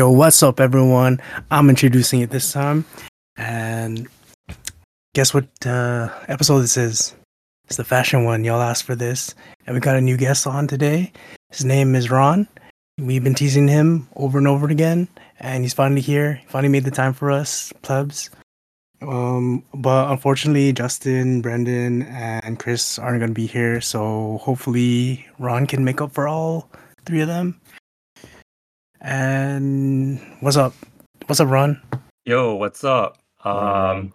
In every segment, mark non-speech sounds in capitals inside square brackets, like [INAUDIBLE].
Yo, what's up, everyone? I'm introducing it this time, and guess what uh, episode this is? It's the fashion one. Y'all asked for this, and we got a new guest on today. His name is Ron. We've been teasing him over and over again, and he's finally here. He finally made the time for us, plebs. Um, but unfortunately, Justin, Brendan, and Chris aren't going to be here, so hopefully Ron can make up for all three of them. And what's up? What's up, Ron? Yo, what's up? Um,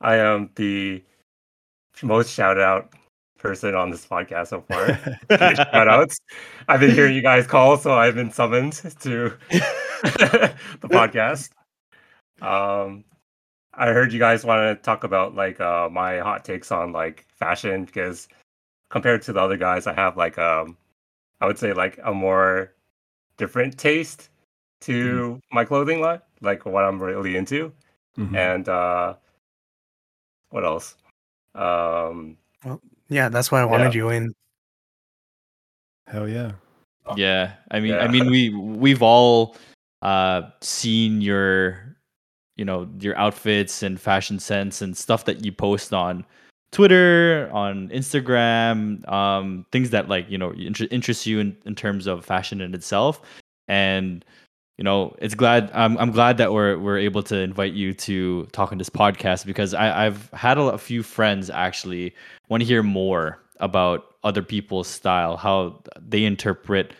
I am the most shout out person on this podcast so far. [LAUGHS] shout outs. I've been hearing you guys call, so I've been summoned to [LAUGHS] the [LAUGHS] podcast. Um, I heard you guys want to talk about like uh, my hot takes on like fashion because compared to the other guys, I have like um, I would say like a more different taste to mm-hmm. my clothing line, like what I'm really into. Mm-hmm. And uh what else? Um well, yeah, that's why I wanted yeah. you in. Hell yeah. Yeah. I mean yeah. I mean [LAUGHS] we we've all uh seen your you know your outfits and fashion sense and stuff that you post on Twitter, on Instagram, um, things that like you know inter- interest you in, in terms of fashion in itself, and you know it's glad I'm I'm glad that we're we're able to invite you to talk on this podcast because I, I've had a, a few friends actually want to hear more about other people's style, how they interpret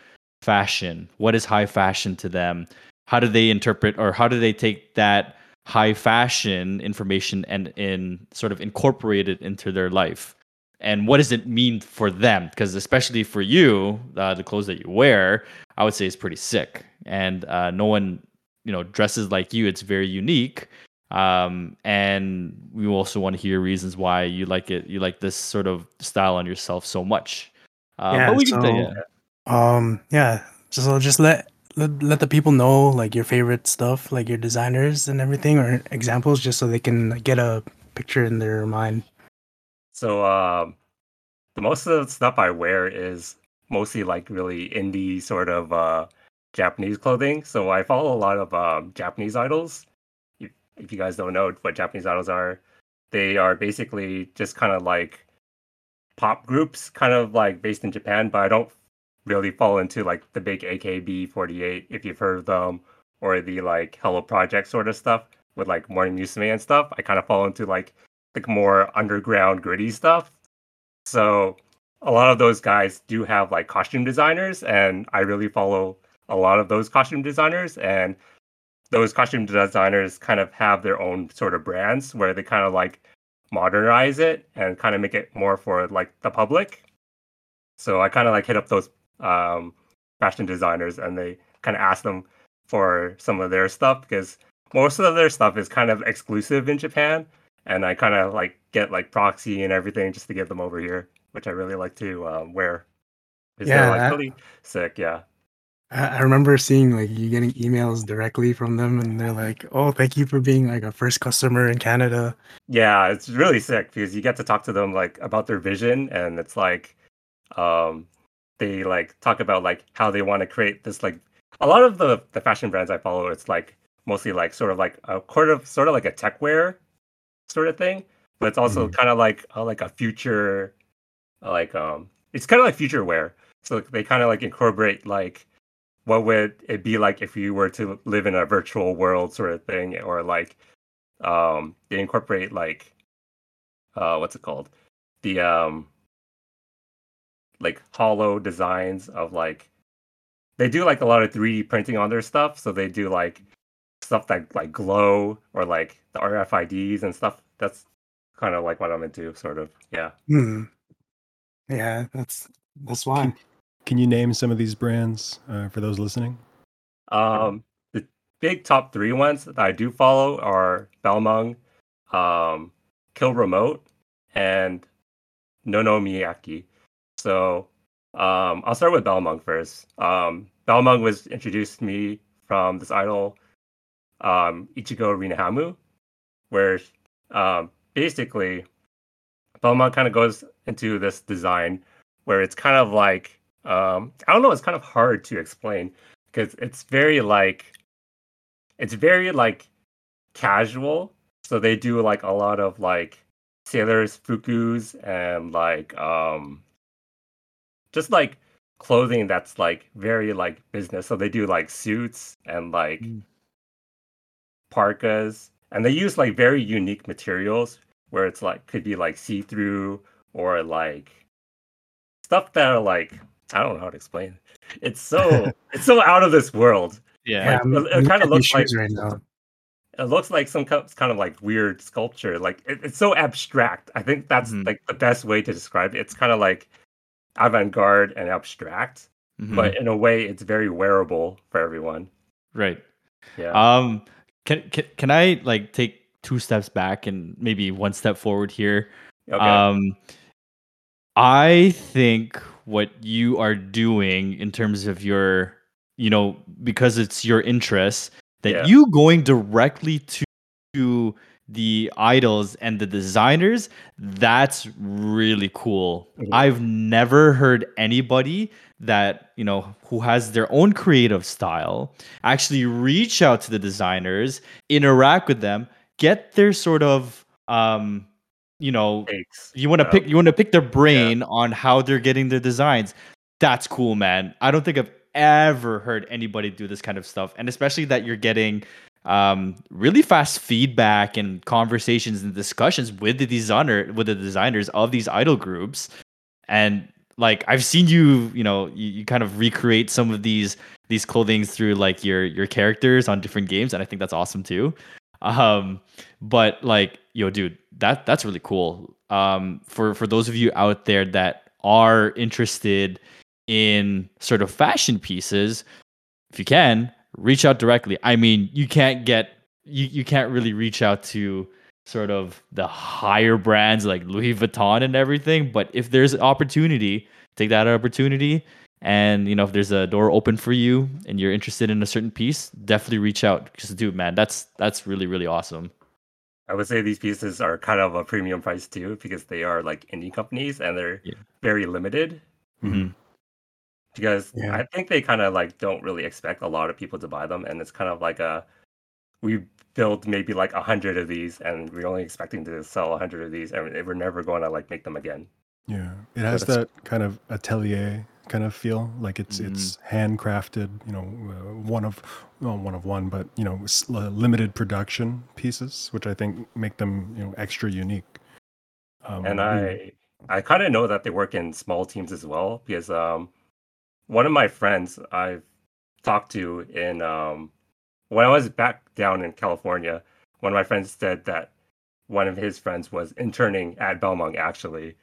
fashion, what is high fashion to them, how do they interpret or how do they take that high fashion information and in sort of incorporate it into their life. And what does it mean for them? Because especially for you uh, the clothes that you wear i would say is pretty sick. And uh, no one you know dresses like you. It's very unique. Um, and we also want to hear reasons why you like it you like this sort of style on yourself so much. Uh, yeah, so, yeah. um yeah so just let let, let the people know like your favorite stuff, like your designers and everything, or examples, just so they can get a picture in their mind. So, um, the most of the stuff I wear is mostly like really indie sort of uh, Japanese clothing. So I follow a lot of um, Japanese idols. If, if you guys don't know what Japanese idols are, they are basically just kind of like pop groups, kind of like based in Japan. But I don't really fall into like the big AKB48 if you've heard of them or the like Hello Project sort of stuff with like Morning Musume and stuff. I kind of fall into like the more underground gritty stuff. So a lot of those guys do have like costume designers and I really follow a lot of those costume designers and those costume designers kind of have their own sort of brands where they kind of like modernize it and kind of make it more for like the public. So I kind of like hit up those um, fashion designers and they kind of ask them for some of their stuff because most of their stuff is kind of exclusive in Japan. And I kind of like get like proxy and everything just to get them over here, which I really like to um, wear. Yeah, like really sick. Yeah. I remember seeing like you getting emails directly from them, and they're like, "Oh, thank you for being like a first customer in Canada." Yeah, it's really sick because you get to talk to them like about their vision, and it's like, um, they like talk about like how they want to create this like a lot of the the fashion brands I follow. It's like mostly like sort of like a sort of sort of like a tech wear sort of thing, but it's also mm-hmm. kind of like uh, like a future like um it's kind of like future wear. So they kind of like incorporate like what would it be like if you were to live in a virtual world sort of thing, or like um they incorporate like uh what's it called the um like hollow designs of like they do like a lot of 3D printing on their stuff. So they do like stuff that like glow or like the RFIDs and stuff. That's kind of like what I'm into, sort of. Yeah. Hmm. Yeah, that's that's why. Can, can you name some of these brands uh, for those listening? Um, the big top three ones that I do follow are Balmung, um, Kill Remote, and Nono Miyake. So um, I'll start with Balmung first. Um, Balmung was introduced to me from this idol, um, Ichigo Rinahamu, where um, basically Balmung kind of goes into this design where it's kind of like um, I don't know, it's kind of hard to explain because it's very like it's very like casual. So they do like a lot of like sailors fukus and like um just like clothing that's like very like business. So they do like suits and like Mm. parkas and they use like very unique materials where it's like could be like see-through or like stuff that are like I don't know how to explain. It's so [LAUGHS] it's so out of this world. Yeah. Like, it- it kinda looks like- right now. It looks like some kind kind of like weird sculpture. Like it, it's so abstract. I think that's Mhm. like the best way to describe it. It's kind of like avant-garde and abstract, Mhm. but in a way, it's very wearable for everyone. right. Yeah. Um, can, can can I like take two steps back and maybe one step forward here? okay. Um, I think what you are doing in terms of your, you know, because it's your interest, that Yeah. you going directly to the idols and the designers, that's really cool. Mhm. I've never heard anybody that, you know, who has their own creative style actually reach out to the designers, interact with them, get their sort of um, you know, Takes. you want to Yeah. pick you want to pick their brain on how they're getting their designs that's cool man i don't think i've ever heard anybody do this kind of stuff and especially that you're getting um, really fast feedback and conversations and discussions with the designer with the designers of these idol groups. And like i've seen you you know you, you kind of recreate some of these these clothings through like your your characters on different games and i think that's awesome too. Um but like yo dude that that's really cool. Um for for those of you out there that are interested in sort of fashion pieces if you can reach out directly i mean you can't get you, you can't really reach out to sort of the higher brands like louis vuitton and everything but if there's an opportunity take that opportunity and you know if there's a door open for you and you're interested in a certain piece definitely reach out because dude man that's that's really really awesome I would say these pieces are kind of a premium price too because they are like indie companies and they're Yeah. very limited. Mhm. Because Yeah. I think they kind of like don't really expect a lot of people to buy them, and it's kind of like a we built maybe like a hundred of these, and we're only expecting to sell a hundred of these, and we're never going to like make them again. Yeah, it has that kind of atelier kind of feel, like it's Mhm. it's handcrafted. You know, uh, one of well, one of one, but you know, s- limited production pieces, which I think make them you know extra unique. Um, and I I kind of know that they work in small teams as well because um one of my friends I've talked to in um when I was back down in California, one of my friends said that one of his friends was interning at Balmung actually,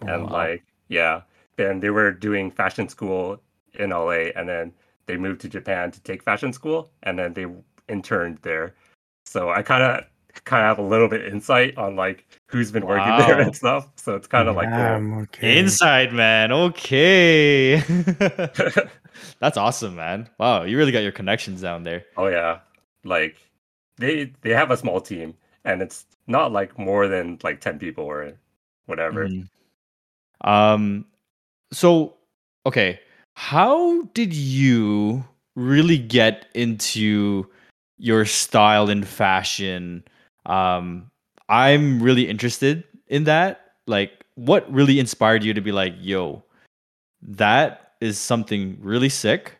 and wow. like yeah, then they were doing fashion school in LA, and then they moved to Japan to take fashion school, and then they interned there. So I kind of kind of have a little bit insight on like who's been working there and stuff. So it's kind of like cool. Okay. Inside man, okay. [LAUGHS] That's awesome, man. Wow, you really got your connections down there. oh yeah, like they they have a small team, and it's not like more than like ten people or whatever. Mhm. Um, so okay, how did you really get into your style in fashion? Um, I'm really interested in that. Like, what really inspired you to be like, yo, that is something really sick.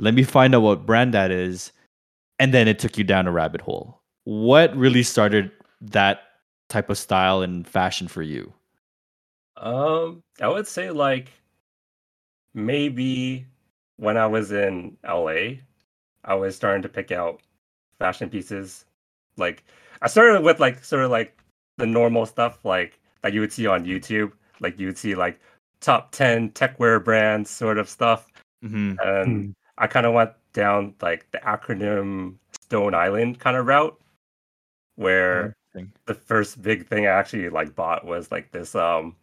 Let me find out what brand that is. And then it took you down a rabbit hole. What really started that type of style and fashion for you? Um, I would say like maybe when I was in LA, I was starting to pick out fashion pieces. Like I started with like sort of like the normal stuff like that you would see on YouTube. Like you would see like top ten techwear brands sort of stuff. Mm-hmm. And Hmm. I kind of went down like the acronym Stone Island kind of route where the first big thing I actually like bought was like this um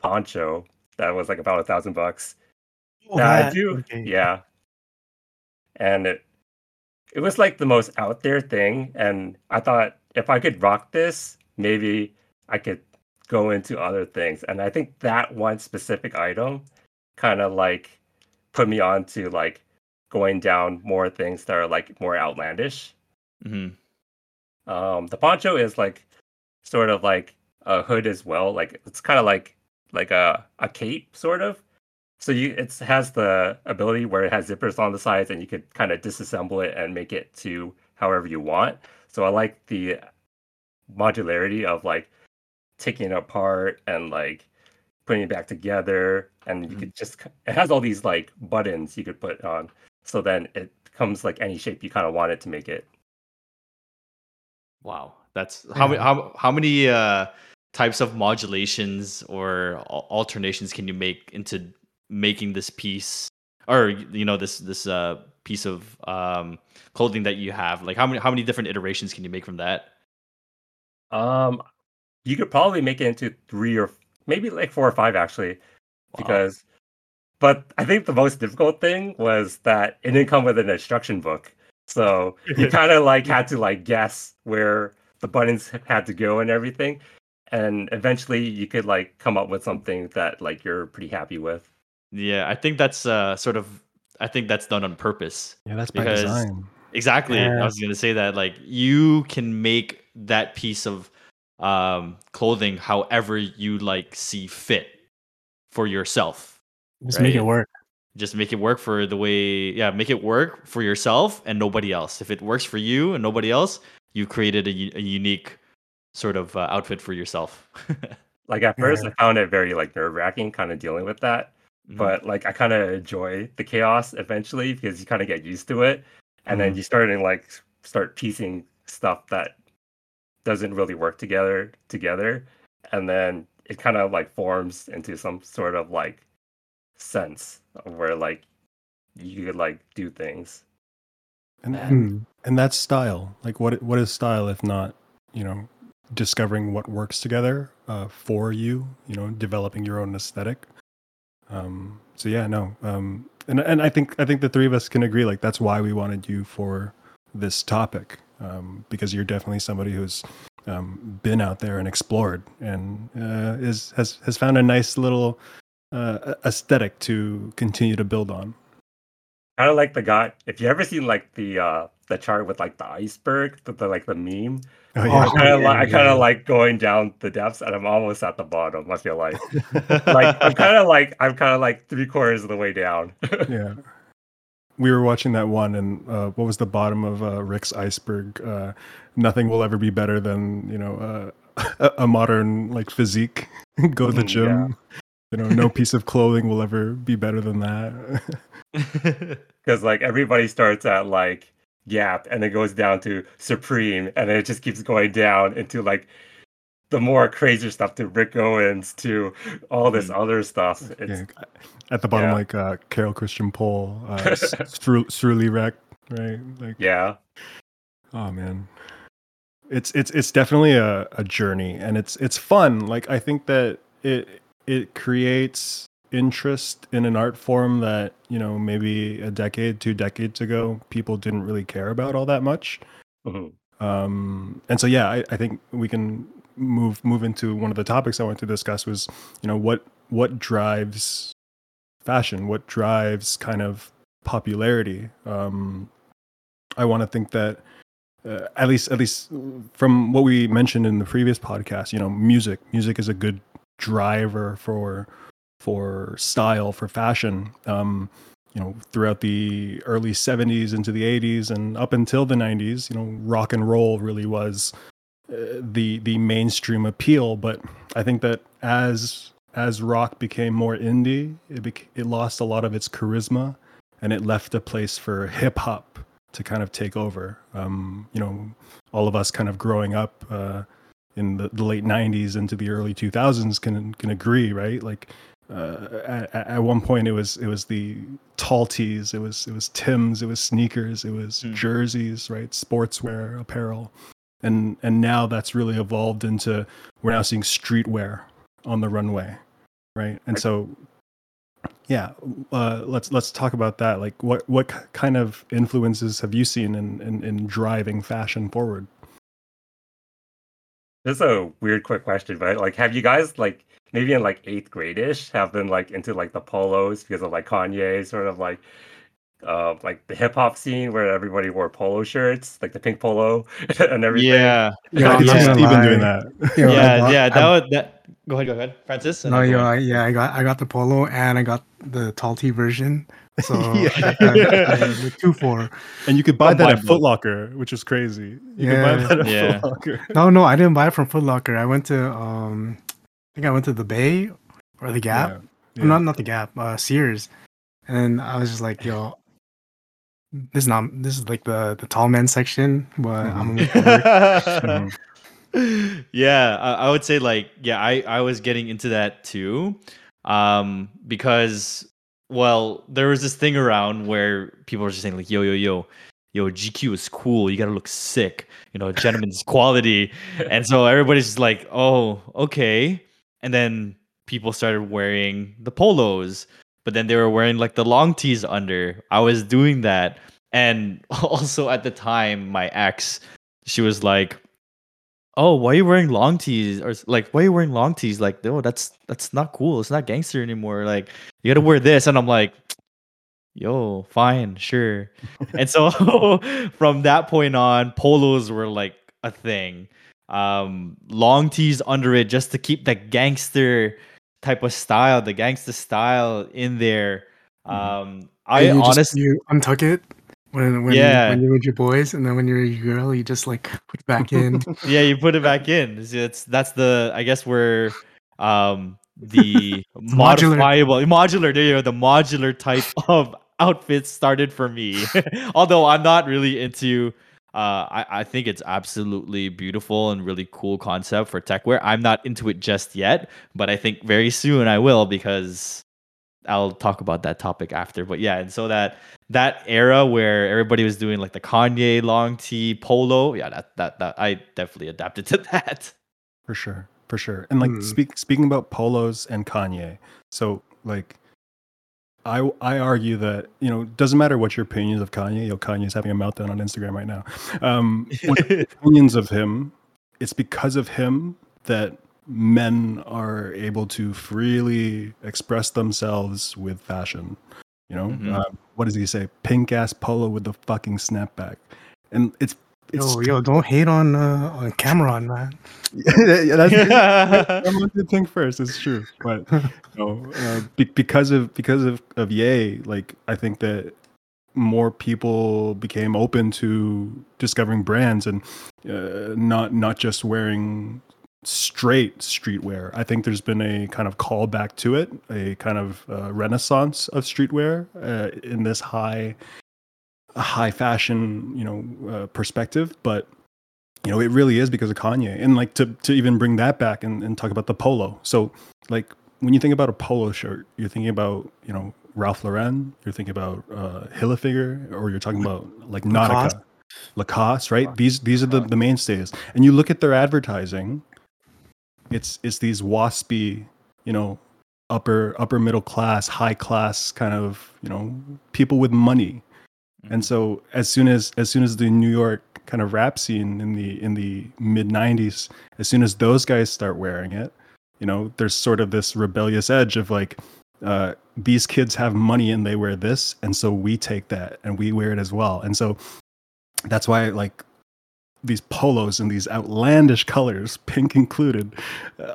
poncho that was like about a thousand bucks. Oh, Now I do, okay. yeah. And it it was like the most out there thing, and I thought if I could rock this, maybe I could go into other things. And I think that one specific item kind of like put me on to like going down more things that are like more outlandish. Mm-hmm. Um, the poncho is like sort of like a hood as well. Like it's kind of like like a a cape sort of. So you it has the ability where it has zippers on the sides, and you could kind of disassemble it and make it to however you want. So I like the modularity of like taking it apart and like putting it back together. And you mm-hmm. could just it has all these like buttons you could put on. So then it comes like any shape you kind of want it to make it. Wow. That's how many how, how many uh types of modulations or alternations can you make into making this piece? Or you know this this uh piece of um clothing that you have like how many how many different iterations can you make from that um you could probably make it into three or maybe like four or five actually, wow. because. But I think the most difficult thing was that it didn't come with an instruction book, so you [LAUGHS] kind of like had to like guess where the buttons had to go and everything, and eventually you could like come up with something that like you're pretty happy with. Yeah, I think that's uh sort of I think that's done on purpose. Yeah, that's by because, design. Exactly. Yeah. I was going to say that like you can make that piece of um, clothing however you like see fit for yourself. Just right? make it work. Just make it work for the way, yeah, make it work for yourself and nobody else. If it works for you and nobody else, you created a, a unique sort of uh, outfit for yourself. [LAUGHS] like at first, yeah. I found it very like nerve wracking, kind of dealing with that. Mm-hmm. But like I kind of enjoy the chaos eventually because you kind of get used to it, and mm-hmm. then you start to like start piecing stuff that doesn't really work together together and then it kind of like forms into some sort of like sense where like you could like do things and and, and that's style like what what is style if not you know discovering what works together uh, for you you know developing your own aesthetic um so yeah no um and and i think i think the three of us can agree like that's why we wanted you for this topic um, because you're definitely somebody who's um, been out there and explored and uh, is has has found a nice little uh, aesthetic to continue to build on. Kind of like the guy. If you ever seen like the uh, the chart with like the iceberg, the, the like the meme. Oh, yeah. I kind of yeah, like, I like going down the depths, and I'm almost at the bottom. I feel like, [LAUGHS] like I'm kind of like I'm kind of like three quarters of the way down. [LAUGHS] yeah, we were watching that one, and uh, what was the bottom of uh, Rick's iceberg? Uh, nothing will ever be better than you know uh, [LAUGHS] a modern like physique. Go to the mm, gym. Yeah. You know, no piece of clothing will ever be better than that. Because like everybody starts at like Gap, and it goes down to Supreme, and then it just keeps going down into like the more crazy stuff to Rick Owens to all this mm. other stuff. Yeah. At the bottom, yeah. like uh, Carol Christian Poell, uh, [LAUGHS] Wreck, right? Like, yeah. Oh man, it's it's it's definitely a, a journey, and it's it's fun. Like I think that it it creates interest in an art form that you know maybe a decade, two decades ago, people didn't really care about all that much. Mm-hmm. Um, and so yeah, I, I think we can move move into one of the topics I want to discuss was you know what what drives fashion, what drives kind of popularity. Um, I want to think that uh, at least at least from what we mentioned in the previous podcast, you know, music music is a good driver for for style for fashion. Um, you know, throughout the early 70s into the 80s and up until the 90s, you know, rock and roll really was the the mainstream appeal. But I think that as as rock became more indie, it bec- it lost a lot of its charisma, and it left a place for hip hop to kind of take over. Um, you know, all of us kind of growing up uh, in the, the, late '90s into the early 2000s can can agree, right? Like uh, at, at, one point, it was it was the tall tees, it was it was Tim's, it was sneakers, it was mm. jerseys, right? Sportswear, apparel. And and now that's really evolved into we're now seeing streetwear on the runway right? And so yeah uh, let's let's talk about that. Like what what kind of influences have you seen in in, in driving fashion forward? This is a weird quick question but like have you guys like maybe in like eighth grade-ish have been like into like the polos because of like kanye sort of like uh, like the hip hop scene where everybody wore polo shirts, like the pink polo [LAUGHS] and everything. Yeah, Yo, I I'm can see gonna Stephen doing that. Yo, yeah, bought- yeah. I That was that. Go ahead, go ahead, Francis. No, then go yo, on. I, yeah, I got I got the polo and I got the tall T version. So [LAUGHS] Yeah. I got the, I- the two for. And you could buy I'll that at both. Foot Locker, which is crazy. You Yeah. could buy that at Yeah. Foot Locker. No, no, I didn't buy it from Foot Locker. I went to um, I think I went to the Bay or the Gap. Yeah. No, Not not the Gap. Uh, Sears, and I was just like, yo. This is not. This is like the the tall man section, but I'm gonna make it work. Mhm. [LAUGHS] yeah, I, I would say like yeah, I I was getting into that too, um, because well, there was this thing around where people were just saying like yo yo yo. Yo, GQ is cool. You gotta look sick. You know, gentleman's [LAUGHS] quality. And so everybody's just like, oh, okay. And then people started wearing the polos, but then they were wearing like the long tees under. I was doing that. And [LAUGHS] also at the time, my ex, she was like, Oh, why are you wearing long tees? Or like, why are you wearing long tees? Like, no, that's that's not cool. It's not gangster anymore. Like, you gotta wear this. And I'm like, yo, fine, sure. [LAUGHS] and so [LAUGHS] from that point on, polos were like a thing. Um, long tees under it just to keep the gangster type of style, the gangster style in there. Mhm. Um, I And you just- honestly, you untuck it when when Yeah. when you're with your boys, and then when you're a girl, you just like put it back in. [LAUGHS] yeah, you put it back [LAUGHS] in. It's, it's that's the I guess where um the [LAUGHS] modular. modifiable modular there you go, the modular type of outfits started for me. Although I'm not really into uh I, I think it's absolutely beautiful and really cool concept for tech wear. I'm not into it just yet, but I think very soon I will because I'll talk about that topic after. But yeah, and so that that era where everybody was doing like the Kanye long tee polo, yeah, that that that I definitely adapted to [LAUGHS] that. For sure, for sure. And like Hmm. speak, speaking about polos and Kanye, so like, I I argue that you know doesn't matter what your opinions of Kanye. You Yo, Kanye's having a meltdown on Instagram right now. Um, what [LAUGHS] opinions of him? It's because of him that men are able to freely express themselves with fashion. You know, Mhm. Um, what does he say? Pink ass polo with the fucking snapback, and it's yo, yo, don't hate on uh, on Cam'ron, man. [LAUGHS] yeah, that's I'm going to think first. It's true, but [LAUGHS] no, uh, be, because of because of of Yay, like I think that more people became open to discovering brands and uh, not not just wearing straight streetwear. I think there's been a kind of callback to it, a kind of uh, renaissance of streetwear uh, in this high high fashion, you know, uh, perspective, but you know, it really is because of Kanye. And like to to even bring that back and, and talk about the polo. So like when you think about a polo shirt, you're thinking about, you know, Ralph Lauren, you're thinking about uh or you're talking about like Lacoste. Nautica, Lacoste, right? These these are the, the mainstays. And you look at their advertising, it's it's these waspy, you know, upper upper middle class, high class kind of, you know, people with money. And so as soon as as soon as the New York kind of rap scene in the in the mid 90s, as soon as those guys start wearing it, you know, there's sort of this rebellious edge of like uh, these kids have money and they wear this, and so we take that and we wear it as well. And so that's why like these polos and these outlandish colors, pink included,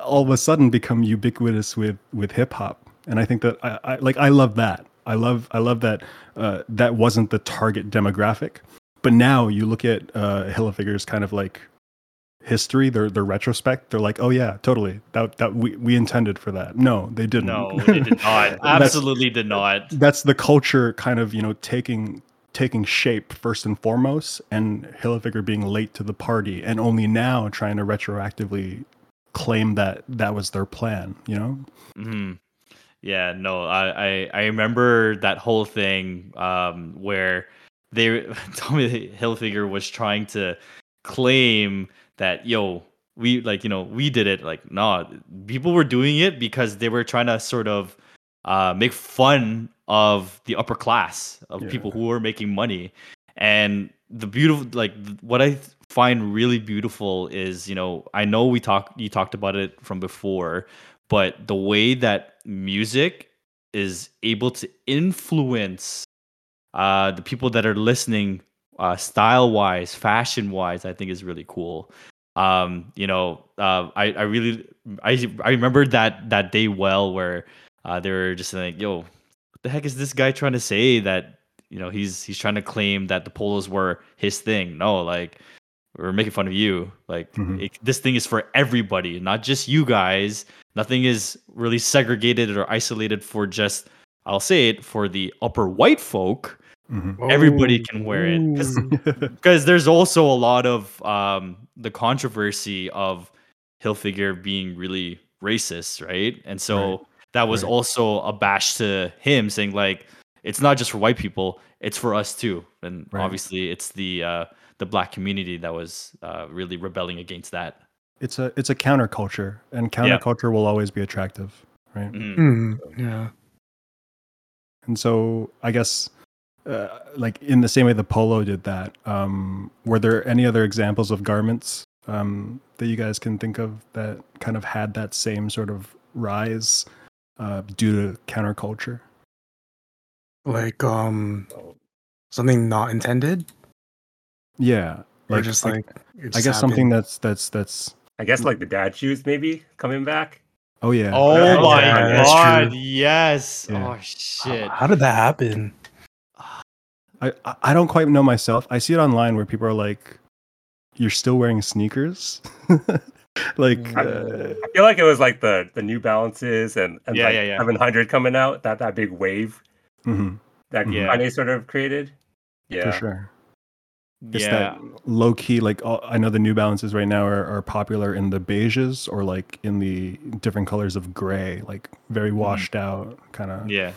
all of a sudden become ubiquitous with with hip hop. And I think that I, I like I love that. I love I love that uh, that wasn't the target demographic. But now you look at uh, Hilfiger's kind of like history, their their retrospect. They're like, oh yeah, totally. That that we, we intended for that. No, they didn't. No, [LAUGHS] they did not. [LAUGHS] Absolutely did not. that's the culture kind of you know taking taking shape first and foremost and Hilfiger being late to the party and only now trying to retroactively claim that that was their plan you know hmm Yeah, no, I, I I remember that whole thing um, where they [LAUGHS] Tommy Hilfiger was trying to claim that yo we like you know we did it like no people were doing it because they were trying to sort of uh, make fun of the upper class of Yeah. people who were making money and the beautiful like what i find really beautiful is you know i know we talked you talked about it from before but the way that music is able to influence uh, the people that are listening, uh, style wise, fashion wise, I think is really cool. Um, you know, uh, I I really I I remember that that day well where uh, they were just like, "Yo, what the heck is this guy trying to say that you know he's he's trying to claim that the polos were his thing?" No, like we're making fun of you. Like Mhm. it, this thing is for everybody, not just you guys. Nothing is really segregated or isolated for just I'll say it for the upper white folk. Mhm. Everybody can wear it. 'Cause- [LAUGHS] because there's also a lot of um, the controversy of Hilfiger being really racist, right? And so Right. that was Right. also a bash to him, saying like it's not just for white people, it's for us too. And Right. obviously, it's the uh, the black community that was uh, really rebelling against that. it's a it's a counterculture, and counterculture will always be attractive, right? Mhm. Hmm, yeah. And so I guess, uh, like in the same way the polo did that, um, were there any other examples of garments um, that you guys can think of that kind of had that same sort of rise uh, due to counterculture? Like um something not intended, Yeah, or just like, it I just guess something that's that's that's. I guess like the dad shoes maybe coming back. Oh yeah. Oh Yeah, my yeah, god! Yes. Yeah. Oh shit. how did that happen? I I- I don't quite know myself. I see it online where people are like, "You're still wearing sneakers." [LAUGHS] like, I- uh, I feel like it was like the the New Balances and, and Yeah, like yeah, yeah. 700 coming out. That that big wave mhm, that Yeah. Kanye sort of created. Yeah, for sure. It's yeah. that low key, like all, I know the New Balances right now are, are popular in the beiges or like in the different colors of gray, like very washed out kind of. Mm-hmm. Yeah.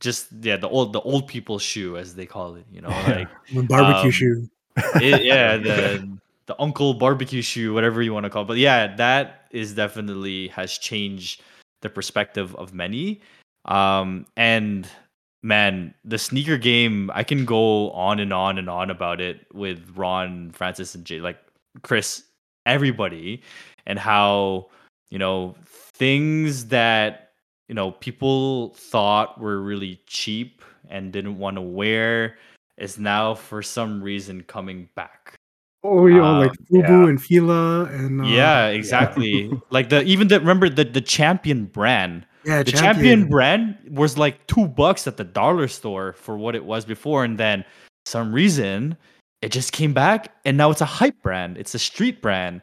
Just yeah, the old the old people shoe as they call it, you know, Yeah. [LAUGHS] like barbecue Um, shoe. it, [LAUGHS] yeah, the the uncle barbecue shoe, whatever you want to call it. But yeah, that is definitely has changed the perspective of many. Um, and man, the sneaker game, I can go on and on and on about it with Ron, Francis, and Jay, like Chris, everybody, and how you know things that you know people thought were really cheap and didn't want to wear is now for some reason coming back. Oh, yeah, like um, Fubu yeah. and Fila and uh, yeah, exactly. like the even the remember the the champion brand. yeah, The champion. brand was like two bucks at the dollar store for what it was before, and then some reason it just came back and now it's a hype brand. It's a street brand.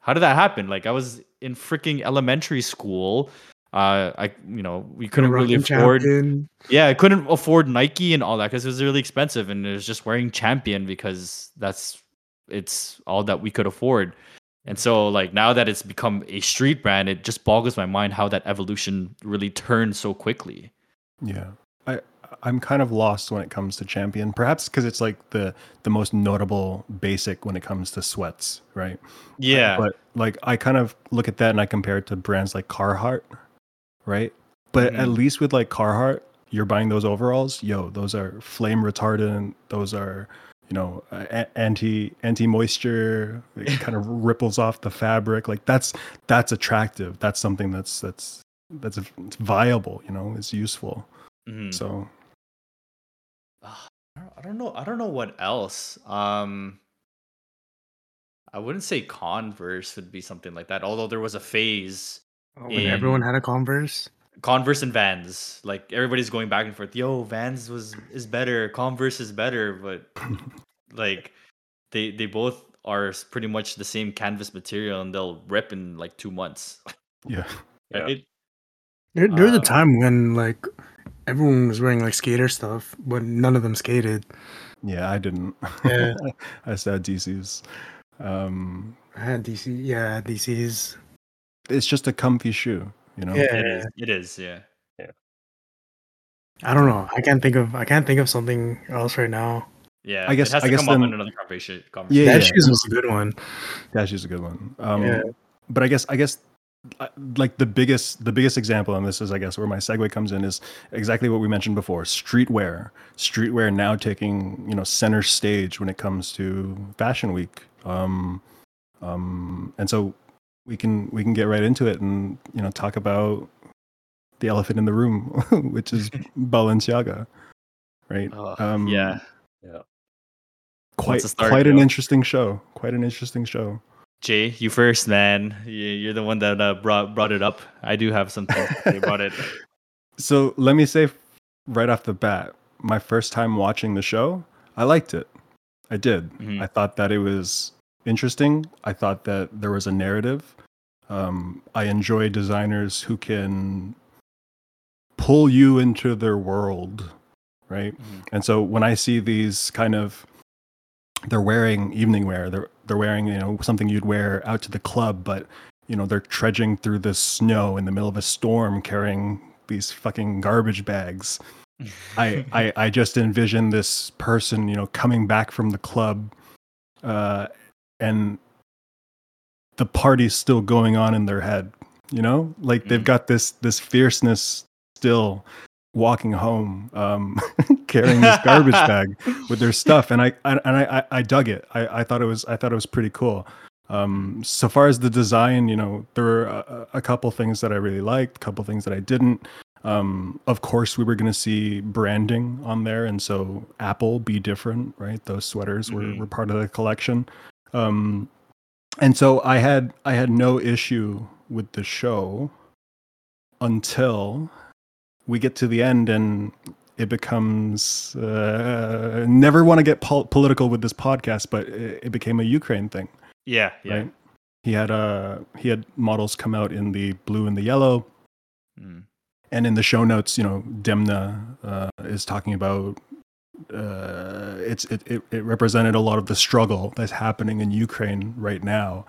How did that happen? Like I was in freaking elementary school. Uh, I you know we couldn't really afford. Champion. Yeah, I couldn't afford Nike and all that because it was really expensive, and it was just wearing Champion because that's it's all that we could afford. And so, like now that it's become a street brand, it just boggles my mind how that evolution really turned so quickly. Yeah. I I'm kind of lost when it comes to champion. Perhaps because it's like the the most notable basic when it comes to sweats, right? Yeah, But like I kind of look at that and I compare it to brands like Carhartt, right? But at Mhm. least with like Carhartt, you're buying those overalls. Yo, those are flame retardant. Those are you know uh, anti anti moisture. It kind of [LAUGHS] ripples off the fabric. Like that's that's attractive. That's something that's that's that's it's viable. You know, it's useful. Mhm. So [SIGHS] I don't- know. I don't know what else. Um, I wouldn't say Converse would be something like that. Although there was a phase Oh, when everyone had a Converse. Converse and Vans. Like everybody's going back and forth. Yo, Vans was is better. Converse is better, but like they they both are pretty much the same canvas material and they'll rip in like two months. yeah, [LAUGHS] Yeah. Right? There, there was a Um, time when like everyone was wearing like skater stuff, but none of them skated. yeah. I didn't. Yeah. [LAUGHS] I said DC's. Um, I had DC, yeah, DC's. it's just a comfy shoe. You know. Yeah. It is. It is. Yeah. I don't know. I can't think of I can't think of something else right now. Yeah. I guess- it has I guess come up then- another conversation. Yeah, conversation. that yeah. shoes was a good one. That shoe's a good one. Um, Yeah. But I guess I guess uh, like the biggest the biggest example, and this is I guess where my segue comes in is exactly what we mentioned before: streetwear. Streetwear now taking you know center stage when it comes to Fashion Week. Um, um, and so we can we can get right into it and you know talk about the elephant in the room, [LAUGHS] which is [LAUGHS] Balenciaga. right? Oh, Um, yeah. Yeah. quite start, quite an Joe? interesting show. Quite an interesting show. Jay, you first, man. You- You're the one that uh, brought brought it up. I do have something to say about it. [LAUGHS] So let me say right off the bat, my first time watching the show, I liked it. I did. Mhm. I thought that it was interesting. I thought that there was a narrative. Um, I enjoy designers who can pull you into their world, right? Mhm. And so when I see these kind of they're wearing evening wear, they're they're wearing, you know, something you'd wear out to the club, but you know, they're trudging through the snow in the middle of a storm carrying these fucking garbage bags. I, [LAUGHS] I I just envision this person, you know, coming back from the club, uh, and the party's still going on in their head. You know, like they've Mm. got this this fierceness still walking home, um, [LAUGHS] carrying this garbage [LAUGHS] bag with their stuff, and I, I and I, I dug it. I, I thought it was I thought it was pretty cool. Um, so far as the design, you know, there were a, a couple things that I really liked, a couple things that I didn't. Um, of course, we were going to see branding on there, and so Apple be different, right? Those sweaters were, Mhm. were part of the collection, um, and so I had I had no issue with the show until we get to the end and it becomes uh, never want to get pol- political with this podcast, but it, it became a Ukraine thing yeah, yeah. right? He had uh he had models come out in the blue and the yellow, Mm. and in the show notes, you know, Demna uh, is talking about uh, it's it, it it represented a lot of the struggle that's happening in Ukraine right now.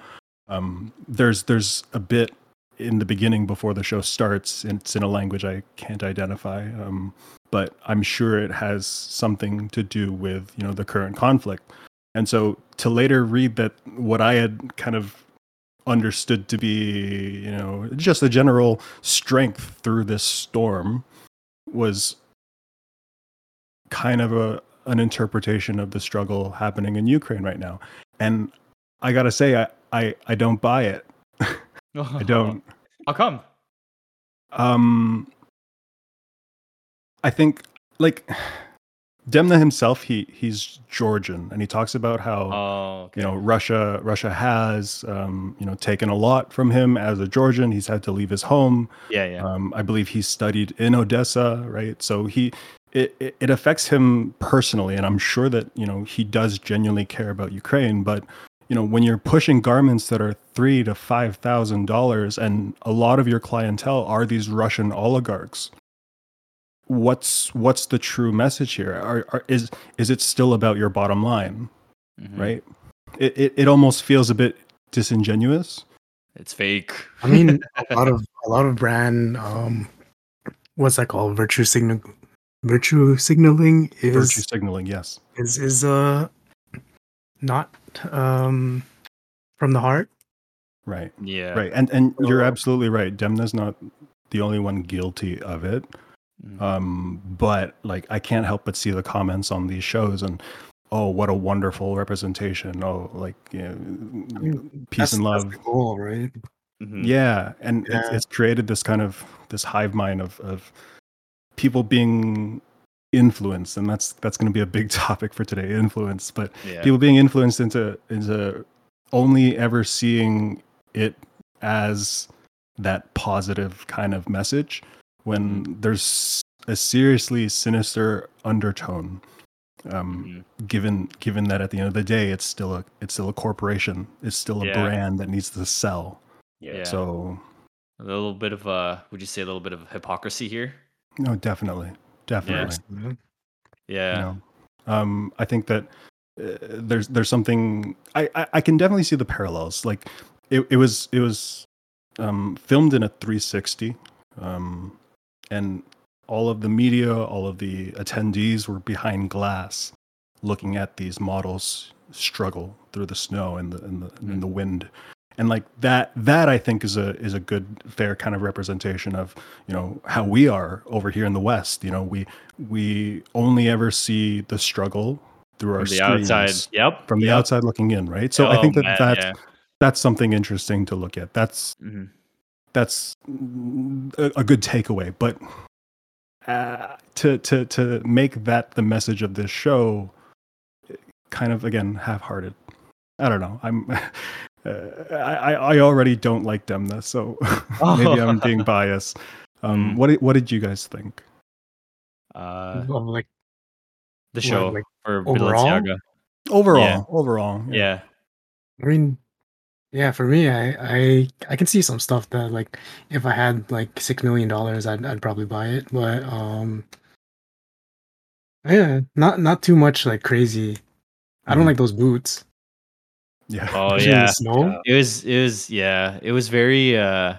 Um, there's there's a bit in the beginning before the show starts. and It's in a language I can't identify, um, but I'm sure it has something to do with you know the current conflict. And so to later read that what I had kind of understood to be, you know, just a general strength through this storm was kind of a an interpretation of the struggle happening in Ukraine right now. And I got to say I, I I don't buy it. [LAUGHS] I don't. [LAUGHS] How come? Um I think like Demna himself he he's Georgian and he talks about how Oh, okay. you know russia russia has um, you know taken a lot from him as a georgian he's had to leave his home yeah, yeah. um, i believe he studied in odessa right so he it, it, it affects him personally and i'm sure that you know he does genuinely care about ukraine but you know when you're pushing garments that are three to five thousand dollars and a lot of your clientele are these russian oligarchs what's what's the true message here are, are is is it still about your bottom line Mhm. right? It, it it almost feels a bit disingenuous. It's fake. I mean, [LAUGHS] a lot of a lot of brand um, what's that called? Virtue signal, virtue signaling is Virtue signaling, yes. is is uh not um from the heart. Right, yeah. right, and and you're absolutely right. Demna's not the only one guilty of it. Mhm. Um, but like, I can't help but see the comments on these shows and. Oh, what a wonderful representation! Oh, like you know, peace That's- and that's love. the goal, right? Mhm. Yeah, and It's, it's created this kind of this hive mind of of people being influenced, and that's that's going to be a big [LAUGHS] topic for today. Influence, but Yeah. people being influenced into into only ever seeing it as that positive kind of message when there's a seriously sinister undertone um, Mhm. given given that at the end of the day it's still a it's still a corporation it's still a Yeah. brand that needs to sell Yeah. Yeah. so A little bit of uh would you say a little bit of hypocrisy here? No definitely definitely. Mhm. Yeah. you know um i think that uh, there's there's something I, I i can definitely see the parallels. Like it, it was it was um filmed in a 360 um and all of the media all of the attendees were behind glass looking at these models struggle through the snow and the and the, and the wind and like that that i think is a is a good fair kind of representation of you know how we are over here in the west you know we we only ever see the struggle through our From the screens outside. Yep. from the yep. outside looking in right so i Oh, think that man, that's yeah. that's something interesting to look at that's Mhm. that's a, a good takeaway but uh, to to to make that the message of this show, kind of again half-hearted. I don't know. I'm. [LAUGHS] Uh, I I already don't like Demna, so [LAUGHS] maybe I'm being biased. Um, mm. What what did you guys think? Uh, well, like the show what, like for overall? Balenciaga. Overall, yeah. overall, yeah. yeah. I mean, yeah, for me, I, I I can see some stuff that like if I had like six million dollars, I'd I'd probably buy it. But um, yeah, not not too much like crazy. I don't mm. like those boots. Yeah. Oh [LAUGHS] yeah. Snow. It was it was yeah. It was very uh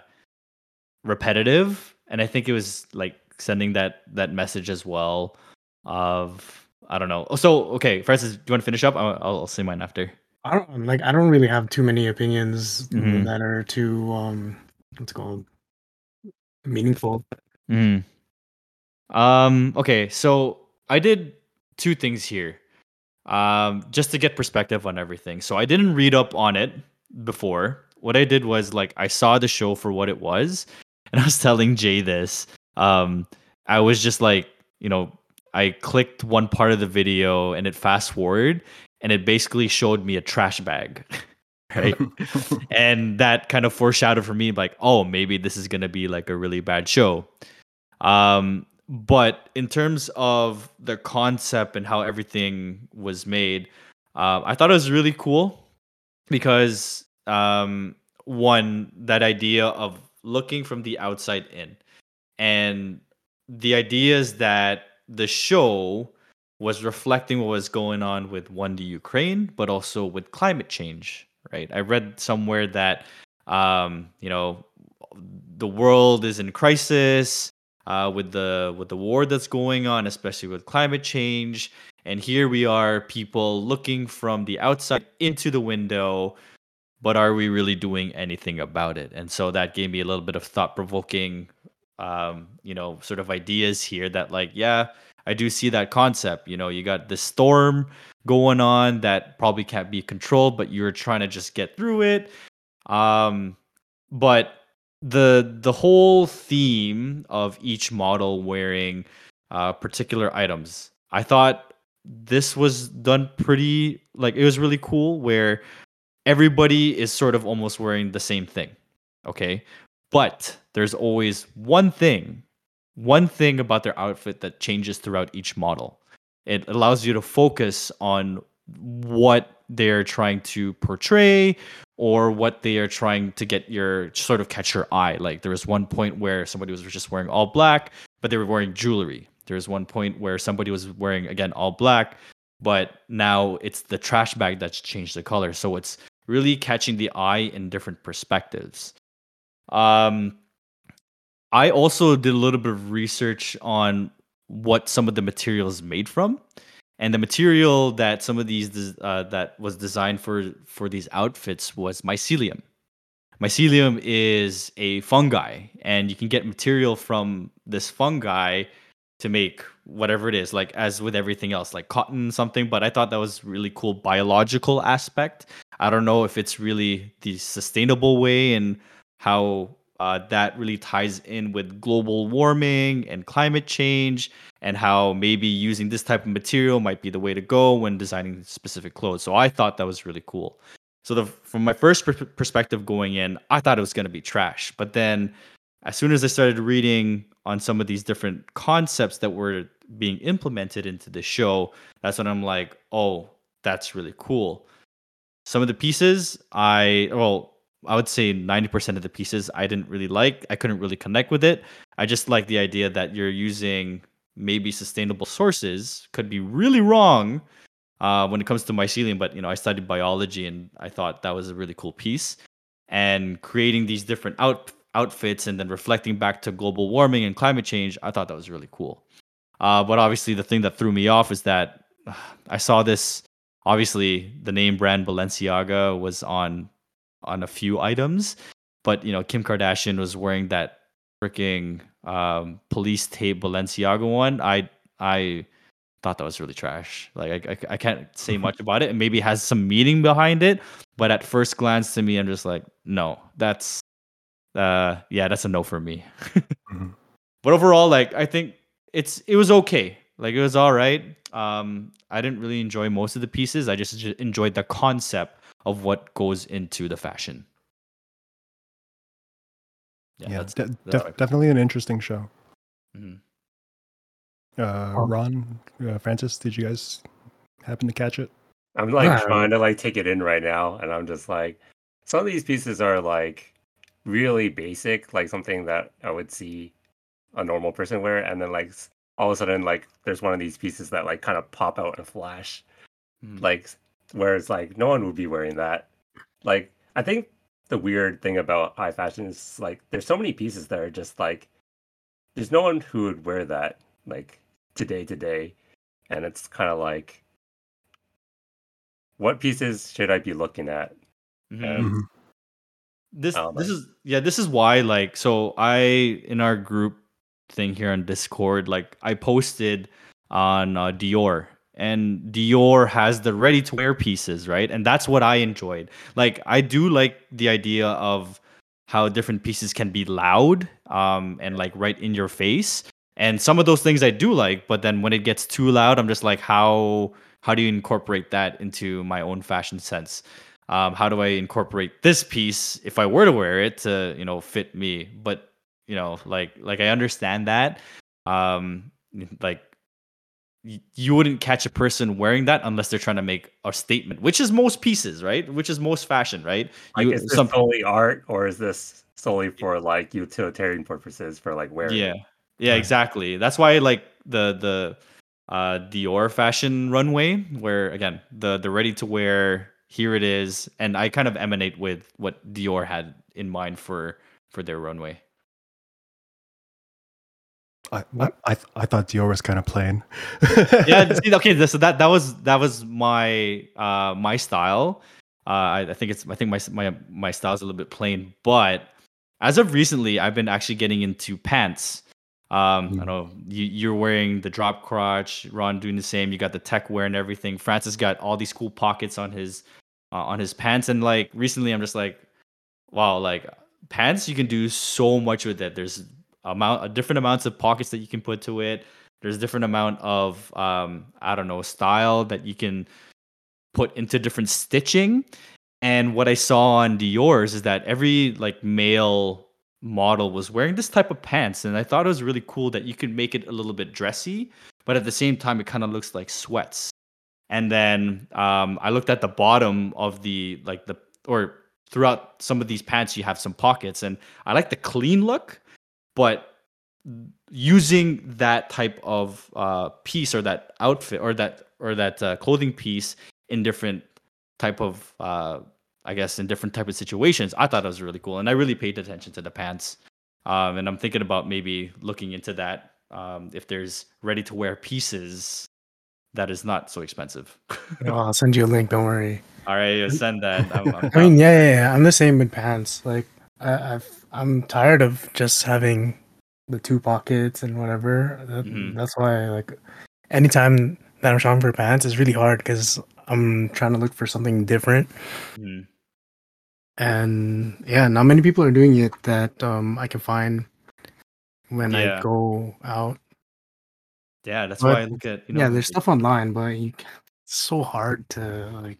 repetitive, and I think it was like sending that that message as well of I don't know. So okay, Francis, do you want to finish up? I'll, I'll say mine after. I don't like. I don't really have too many opinions mm-hmm. that are too um, what's called meaningful. Mm. Um. Okay. So I did two things here, um, just to get perspective on everything. So I didn't read up on it before. What I did was like I saw the show for what it was, [LAUGHS] and I was telling Jay this. Um, I was just like, you know, I clicked one part of the video and it fast forward and it basically showed me a trash bag. [LAUGHS] right? [LAUGHS] and that kind of foreshadowed for me like, oh, maybe this is going to be like a really bad show. Um but in terms of the concept and how everything was made, uh, I thought it was really cool because um, one that idea of looking from the outside in, and the idea is that the show was reflecting what was going on with one the Ukraine, but also with climate change. Right. I read somewhere that um, you know the world is in crisis uh, with the with the war that's going on, especially with climate change. And here we are, people looking from the outside into the window, but are we really doing anything about it? And so that gave me a little bit of thought provoking, um, you know, sort of ideas here that like, yeah, I do see that concept. You know, you got the storm going on that probably can't be controlled, but you're trying to just get through it. Um, but the the whole theme of each model wearing uh, particular items, I thought this was done pretty like it was really cool where everybody is sort of almost wearing the same thing. Okay. But there's always one thing one thing about their outfit that changes throughout each model. It allows you to focus on what they're trying to portray or what they are trying to get your sort of catch your eye. Like there was one point where somebody was just wearing all black, but they were wearing jewelry. There was one point where somebody was wearing again all black, but now it's the trash bag that's changed the color. So it's really catching the eye in different perspectives. Um, I also did a little bit of research on what some of the material is made from, and the material that some of these uh, that was designed for for these outfits was mycelium. Mycelium is a fungi, and you can get material from this fungi to make whatever it is. Like as with everything else, like cotton, something. But I thought that was really cool biological aspect. I don't know if it's really the sustainable way and how uh, that really ties in with global warming and climate change and how maybe using this type of material might be the way to go when designing specific clothes. So I thought that was really cool. So the, from my first pr- perspective going in, I thought it was going to be trash. But then as soon as I started reading on some of these different concepts that were being implemented into the show, that's when I'm like, oh, that's really cool. Some of the pieces I well, I would say 90% of the pieces I didn't really like. I couldn't really connect with it. I just like the idea that you're using maybe sustainable sources. Could be really wrong uh, when it comes to mycelium, but you know, I studied biology and I thought that was a really cool piece. And creating these different out outfits and then reflecting back to global warming and climate change, I thought that was really cool. Uh, but obviously, the thing that threw me off is that uh, [SIGHS] I saw this. Obviously, the name brand Balenciaga was on on a few items, but you know Kim Kardashian was wearing that freaking um, police tape Balenciaga one. I I thought that was really trash. Like I, I, I can't say [LAUGHS] much about it. And maybe it has some meaning behind it, but at first glance to me, I'm just like, no, that's uh yeah, that's a no for me. [LAUGHS] mm-hmm. But overall, like I think it's it was okay. Like it was all right. Um, I didn't really enjoy most of the pieces. I just enjoyed the concept of what goes into the fashion. Yeah, de- def- definitely an interesting show. Mm-hmm. Uh, Ron, uh, Francis, did you guys happen to catch it? I'm like trying to like take it in right now, and I'm just like, some of these pieces are like really basic, like something that I would see a normal person wear, and then like all of a sudden, like there's one of these pieces that like kind of pop out in a flash, mm. like whereas like no one would be wearing that. Like I think the weird thing about high fashion is like there's so many pieces that are just like there's no one who would wear that like today today and it's kind of like what pieces should i be looking at mm-hmm. mm-hmm. this this is yeah this is why like so i in our group thing here on discord like i posted on uh, dior and dior has the ready to wear pieces right? And that's what i enjoyed. Like i do like the idea of how different pieces can be loud um, and like right in your face. And some of those things i do like but then when it gets too loud i'm just like how how do you incorporate that into my own fashion sense? Um, how do i incorporate this piece if i were to wear it to you know fit me? But you know like like i understand that. Um like you wouldn't catch a person wearing that unless they're trying to make a statement, which is most pieces, right? Which is most fashion, right? Like, you, is this some... solely art, or is this solely for like utilitarian purposes for like wearing? Yeah, yeah, exactly. That's why like the the uh, Dior fashion runway, where again the the ready to wear, here it is, and I kind of emanate with what Dior had in mind for for their runway. I I, I, thought Dior was kind of plain. yeah. [LAUGHS] See, okay. So that that was that was my uh my style. Uh, I, I think it's I think my my my style is a little bit plain, but as of recently, I've been actually getting into pants. Um, mm. I know you, you're wearing the drop crotch. Ron doing the same. You got the tech wear and everything. Francis got all these cool pockets on his uh, on his pants, and like recently, I'm just like, wow, like pants. You can do so much with it. There's amount, uh, different amounts of pockets that you can put to it. There's different amount of um, I don't know style that you can put into different stitching. And what I saw on Dior's is that every like male model was wearing this type of pants, and I thought it was really cool that you could make it a little bit dressy, but at the same time it kind of looks like sweats. And then um, I looked at the bottom of the like the or throughout some of these pants you have some pockets, and I like the clean look but using that type of uh, piece or that outfit or that or that uh, clothing piece in different type of uh, I guess in different type of situations, I thought it was really cool, and I really paid attention to the pants. Um, and I'm thinking about maybe looking into that um, if there's ready to wear pieces that is not so expensive. [LAUGHS] oh, I'll send you a link. Don't worry. All right, send that. I'm, I'm [LAUGHS] i mean, yeah, yeah, yeah, I'm the same with pants. Like I, I've I'm tired of just having the two pockets and whatever. That, mm-hmm. That's why like anytime that I'm shopping for pants, it's really hard because I'm trying to look for something different. Mm. And yeah, not many people are doing it that um, I can find when yeah. I go out. Yeah, that's but, why I look at you know, yeah. There's stuff online, but you, it's so hard to like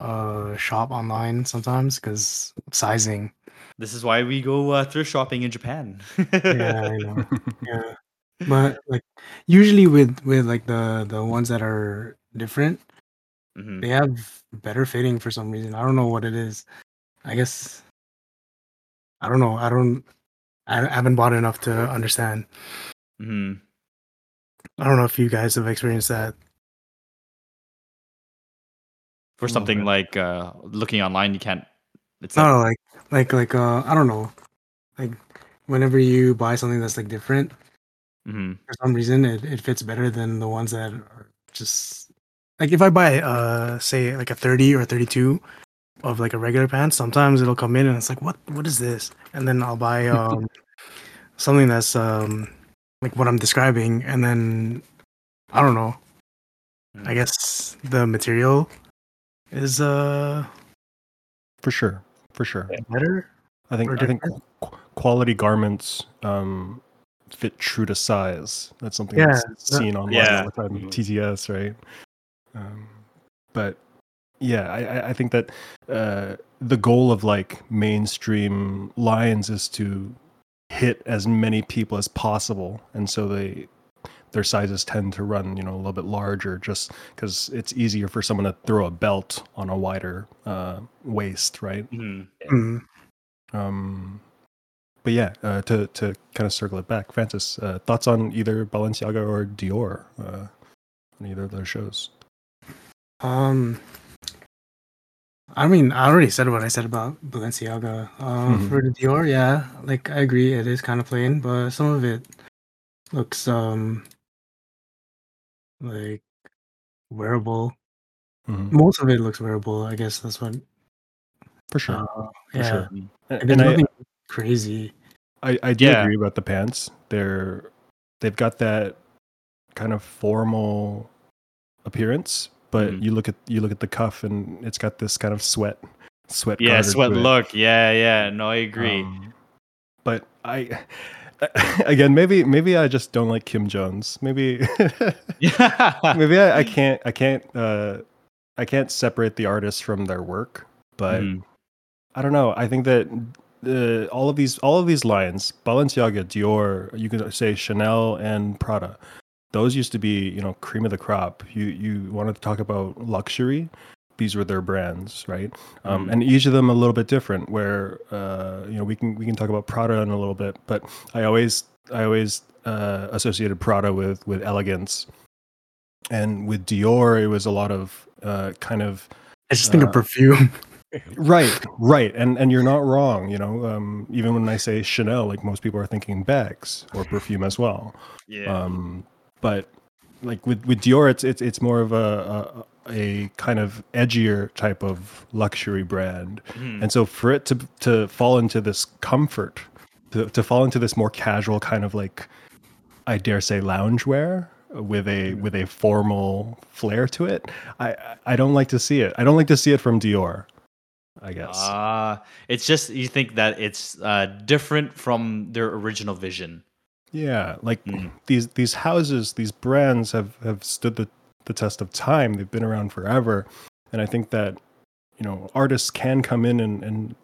uh shop online sometimes because sizing. This is why we go uh, thrift shopping in Japan. yeah, I [LAUGHS] know. Yeah, but like usually with with like the the ones that are different, mm-hmm. they have better fitting for some reason. I don't know what it is. I guess I don't know. I don't. I haven't bought enough to understand. Mm-hmm. I don't know if you guys have experienced that. For something like uh, looking online, you can't. It's no, like like like uh I don't know, like whenever you buy something that's like different, mm-hmm. for some reason it, it fits better than the ones that are just like if I buy uh say like a thirty or a thirty two of like a regular pants, sometimes it'll come in and it's like what what is this, and then I'll buy [LAUGHS] um something that's um like what I'm describing, and then I don't know. I mm. guess the material is uh for sure for sure. Better. I think I think quality garments um, fit true to size. That's something Yeah, that's that- seen online Yeah. all the time. Mhm. TTS, right? Um, but yeah, I, I- I think that uh, the goal of like mainstream lines is to hit as many people as possible, and so they their sizes tend to run you know a little bit larger just because it's easier for someone to throw a belt on a wider uh, waist, right? Mhm. Mm. Um, but yeah, uh, to to kind of circle it back, Francis, uh, thoughts on either Balenciaga or Dior uh, on either of those shows? Um, I mean, I already said what I said about Balenciaga. Uh, Mhm. For the Dior, yeah, like I agree, it is kind of plain, but some of it looks um like wearable. Mhm. Most of it looks wearable. I guess that's what. For sure, Uh, for yeah, sure. and And, there's I, nothing crazy. I I do Yeah. agree about the pants. They're they've got that kind of formal appearance, but Mhm. you look at you look at the cuff and it's got this kind of sweat sweat. Yeah, sweat look. Yeah, yeah. No, I agree. Um, but I [LAUGHS] [LAUGHS] again maybe maybe I just don't like Kim Jones. Maybe yeah. [LAUGHS] maybe I, I can't I can't uh I can't separate the artists from their work, but Mhm. I don't know. I think that uh, all of these all of these lines, Balenciaga, Dior, you can say Chanel and Prada. Those used to be, you know, cream of the crop. You you wanted to talk about luxury. These were their brands, right? Um, Mhm. and each of them a little bit different. Where uh, you know we can we can talk about Prada in a little bit, but I always I always uh, associated Prada with with elegance, and with Dior it was a lot of uh, kind of I just think Uh, of perfume. [LAUGHS] right right and and you're not wrong you know um even when i say chanel like most people are thinking bags or perfume as well yeah. um but like with with dior it's it's it's more of a a, kind of edgier type of luxury brand Mhm. and so for it to to fall into this comfort to, to fall into this more casual kind of like i dare say loungewear with a with a formal flair to it i i don't like to see it i don't like to see it from dior i guess Ah, it's just you think that it's uh, different from their original vision. yeah like Mm. these these houses these brands have have stood the the test of time they've been around forever and i think that you know artists can come in and and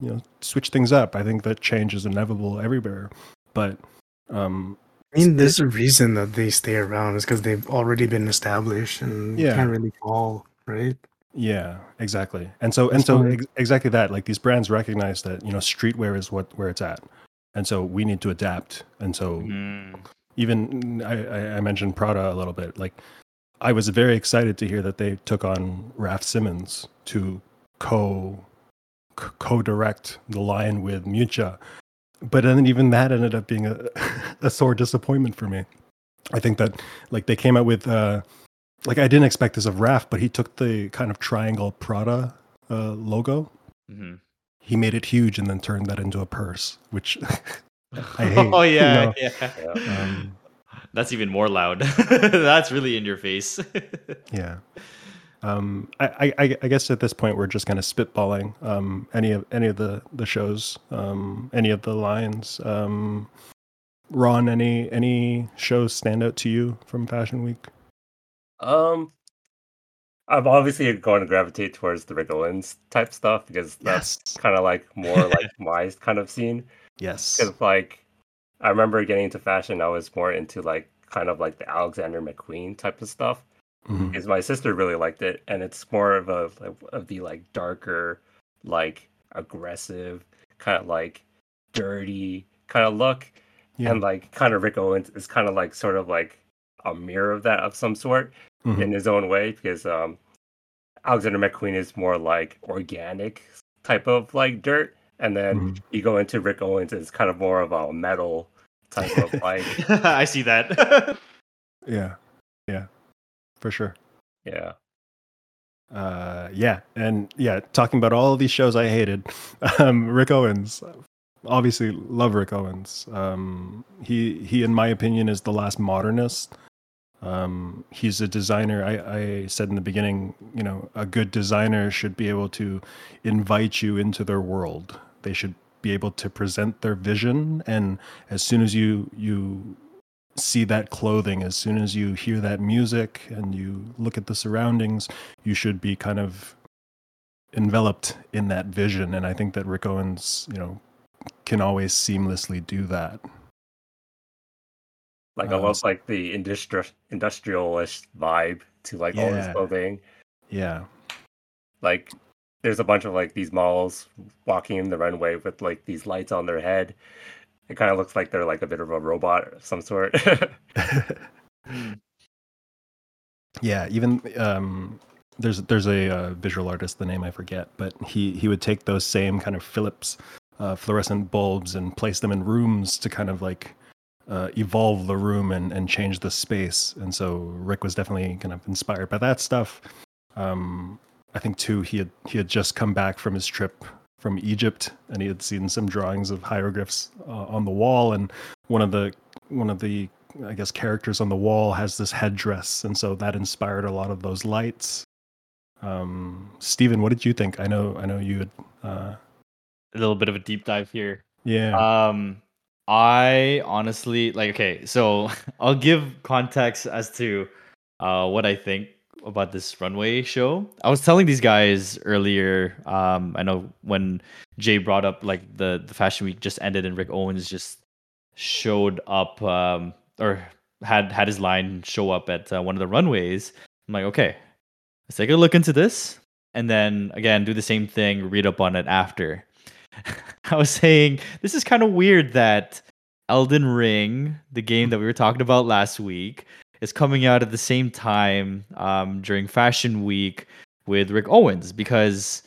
you know switch things up i think that change is inevitable everywhere but um I mean, there's a reason that they stay around. Is because they've already been established and Yeah. can't really fall, right? Yeah, exactly. And so and so ex- exactly that. Like these brands recognize that you know streetwear is what where it's at, and so we need to adapt. And so Mm. even I, I- I mentioned Prada a little bit. Like I was very excited to hear that they took on Raf Simons to co co direct the line with Miuccia, but then even that ended up being a [LAUGHS] a sore disappointment for me. I think that like they came out with uh like I didn't expect this of Raf, but he took the kind of triangle Prada uh, logo. Mhm. He made it huge and then turned that into a purse, which [LAUGHS] I [LAUGHS] hate. oh you yeah, know. yeah. Yeah. um, That's even more loud. [LAUGHS] That's really in your face. [LAUGHS] Yeah. Um, I, I, I- I guess at this point we're just kind of spitballing um, any of any of the the shows, um, any of the lines. Um, Ron, any any shows stand out to you from Fashion Week? Um, I'm obviously going to gravitate towards the Rick Owens type stuff because that's Yes. kind of like more like [LAUGHS] my kind of scene. Yes. Because like, I remember getting into fashion, I was more into like kind of like the Alexander McQueen type of stuff. Mhm. Because my sister really liked it, and it's more of a like, of the like darker, like aggressive, kind of like dirty kind of look, Yeah. and like kind of Rick Owens is kind of like sort of like a mirror of that of some sort Mhm. in his own way because um Alexander McQueen is more like organic type of like dirt and then Mhm. you go into Rick Owens is kind of more of a metal type of like [LAUGHS] I see that. [LAUGHS] Yeah. Yeah. For sure. yeah Uh, yeah, and yeah, talking about all of these shows I hated. [LAUGHS] Um, Rick Owens, obviously love Rick Owens. Um, he he, in my opinion, is the last modernist. Um, he's a designer. I, I said in the beginning, you know, a good designer should be able to invite you into their world. They should be able to present their vision. And as soon as you you see that clothing as soon as you hear that music and you look at the surroundings you should be kind of enveloped in that vision. And i think that rick owens you know can always seamlessly do that. Like um, almost like the industri- industrialist vibe to like yeah. all his clothing. Yeah. Like there's a bunch of like these models walking in the runway with like these lights on their head it kind of looks like they're like a bit of a robot of some sort [LAUGHS] yeah even um there's there's a uh, visual artist the name i forget but he he would take those same kind of philips uh, fluorescent bulbs and place them in rooms to kind of like uh, evolve the room and, and change the space. And so Rick was definitely kind of inspired by that stuff. Um, I think too he had he had just come back from his trip from Egypt and he had seen some drawings of hieroglyphs uh, on the wall and one of the one of the I guess characters on the wall has this headdress and so that inspired a lot of those lights. Um, Stephen, what did you think? I know I know you had uh, a little bit of a deep dive here. Yeah. Um, I honestly like. Okay, so [LAUGHS] I'll give context as to uh, what I think about this runway show. I was telling these guys earlier. Um, I know when Jay brought up like the the fashion week just ended and Rick Owens just showed up um, or had had his line show up at uh, one of the runways. I'm like, okay, let's take a look into this, and then again do the same thing, read up on it after. [LAUGHS] I was saying this is kind of weird that Elden Ring, the game that we were talking about last week, is coming out at the same time um, during Fashion Week with Rick Owens because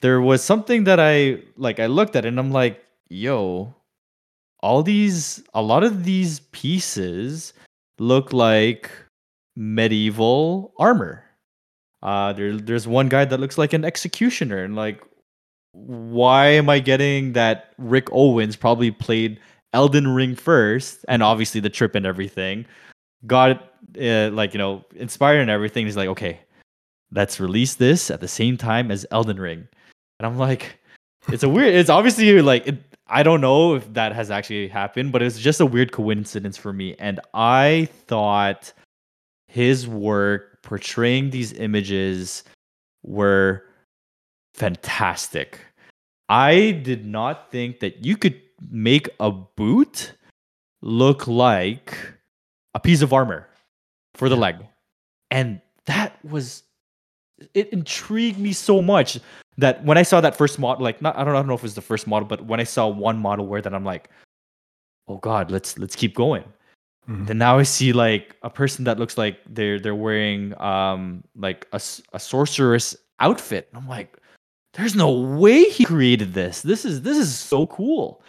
there was something that I like. I looked at and I'm like, yo, all these, a lot of these pieces look like medieval armor. Uh, there, there's one guy that looks like an executioner, and like, why am I getting that Rick Owens probably played Elden Ring first, and obviously the trip and everything, got uh, like you know inspired and everything. He's like, okay, let's release this at the same time as Elden Ring, and I'm like, it's a weird. It's obviously like it, I don't know if that has actually happened, but it's just a weird coincidence for me, and I thought his work portraying these images were fantastic. I did not think that you could make a boot look like a piece of armor for the leg. And that was it intrigued me so much that when I saw that first model, like not I don't, I don't know if it was the first model, but when I saw one model where that I'm like, oh god, let's let's keep going. Mm-hmm. Then now I see like a person that looks like they're they're wearing um like a, a sorceress outfit. And I'm like, there's no way he created this. This is this is so cool.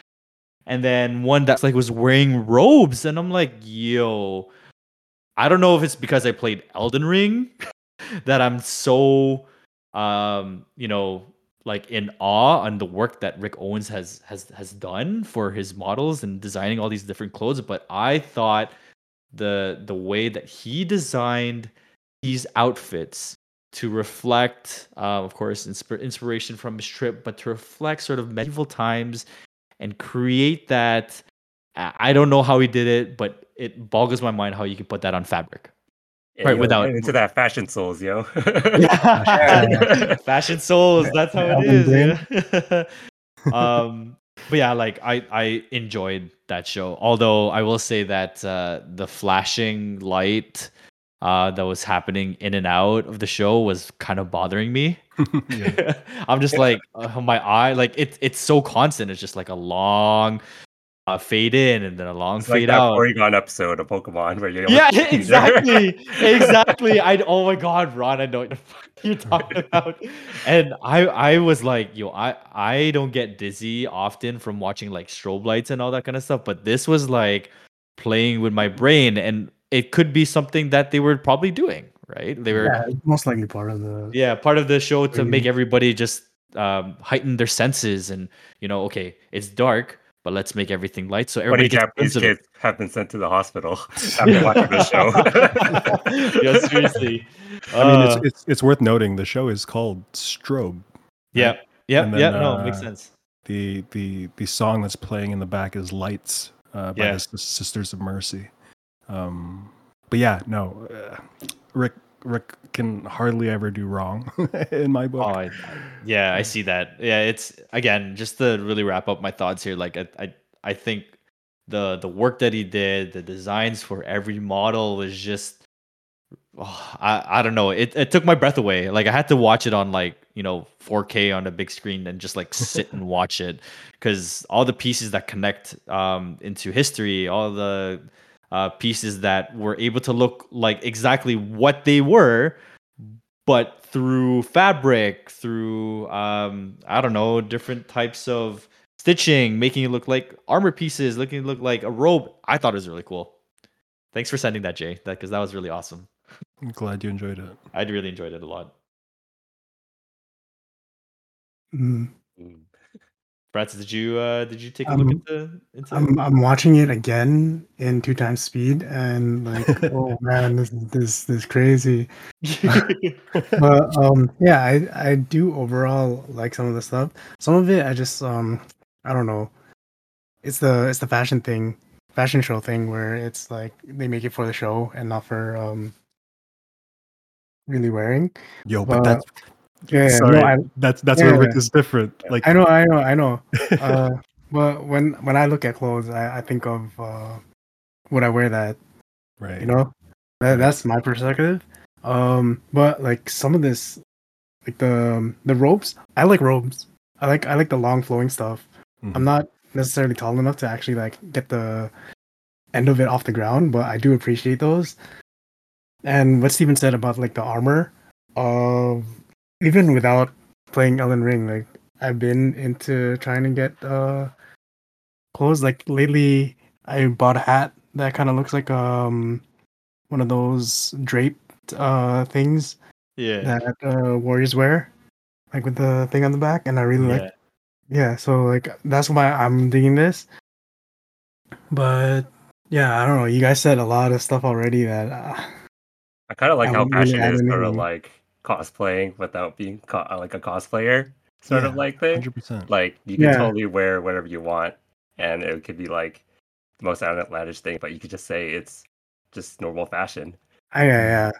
And then one that's like was wearing robes, and I'm like, yo, I don't know if it's because I played Elden Ring [LAUGHS] that I'm so um, you know, like in awe on the work that Rick Owens has has has done for his models and designing all these different clothes. But I thought the the way that he designed these outfits to reflect, uh, of course, insp- inspiration from his trip, but to reflect sort of medieval times and create that. I don't know how he did it, but it boggles my mind how you can put that on fabric. Yeah, right, without into that fashion souls, yo. yeah. [LAUGHS] fashion souls, that's how it is. Yeah. [LAUGHS] um, but yeah, like I I enjoyed that show. Although I will say that uh, the flashing light uh, that was happening in and out of the show was kind of bothering me. [LAUGHS] [LAUGHS] I'm just like uh, my eye, like it's it's so constant. It's just like a long uh, fade in and then a long it's fade like out. Porygon episode of Pokemon where you [LAUGHS] yeah exactly exactly. I oh my god, Ron, I know what the fuck you're talking about. And I I was like, yo, I I don't get dizzy often from watching like strobe lights and all that kind of stuff, but this was like playing with my brain and it could be something that they were probably doing, right? They were yeah, most likely part of the yeah part of the show to make everybody just um, heighten their senses and you know, okay, it's dark, but let's make everything light so everybody. Japanese kids have been sent to the hospital [LAUGHS] after watching the show. [LAUGHS] yeah, seriously. I mean, it's, uh, it's it's worth noting the show is called Strobe. Yeah, yeah, yeah. No, uh, makes sense. the the the song that's playing in the back is "Lights" uh, by Yeah. the Sisters of Mercy. Um, but yeah, no, uh, Rick Rick can hardly ever do wrong [LAUGHS] in my book. Oh, I, I- yeah, I see that. Yeah, it's again just to really wrap up my thoughts here. Like, I, I, I think the the work that he did, the designs for every model was just, oh, I, I don't know. It it took my breath away. Like, I had to watch it on like you know 4K on a big screen and just like [LAUGHS] sit and watch it because all the pieces that connect um into history, all the uh, pieces that were able to look like exactly what they were but through fabric, through um, I don't know, different types of stitching, making it look like armor pieces, looking it look like a robe. I thought it was really cool. Thanks for sending that, Jay, that because that was really awesome. I'm glad you enjoyed it. I really enjoyed it a lot. Mm. Mm. Francis, did you uh, did you take a Um, look into into? I'm I'm watching it again in two times speed, and like, [LAUGHS] oh man, this is this this crazy. [LAUGHS] But um, yeah, I I do overall like some of the stuff. Some of it, I just um, I don't know. It's the it's the fashion thing, fashion show thing, where it's like they make it for the show and not for um, really wearing. Yo, but Uh, that's Yeah, sorry. no, I, that's that's where yeah, Rick yeah. is different. Like I know, I know, I know. [LAUGHS] Uh, but when when I look at clothes, I, I think of uh, would I wear that? right. You know, that, that's my perspective. Um, but like some of this, like the the robes, I like robes. I like I like the long flowing stuff. Mhm. I'm not necessarily tall enough to actually like get the end of it off the ground, but I do appreciate those. And what Stephen said about like the armor, uh, even without playing Elden Ring, like I've been into trying to get uh clothes. Like lately, I bought a hat that kind of looks like um one of those draped uh things yeah, that uh warriors wear, like with the thing on the back, and I really like yeah. yeah so like that's why i'm digging this but yeah i don't know you guys said a lot of stuff already that uh, I kind of like I how wouldn't really Passion add is sort of like cosplaying without being co- uh, like a cosplayer sort of like thing. Hundred percent. Like you can Yeah. totally wear whatever you want, and it could be like the most outlandish thing, but you could just say it's just normal fashion. I, yeah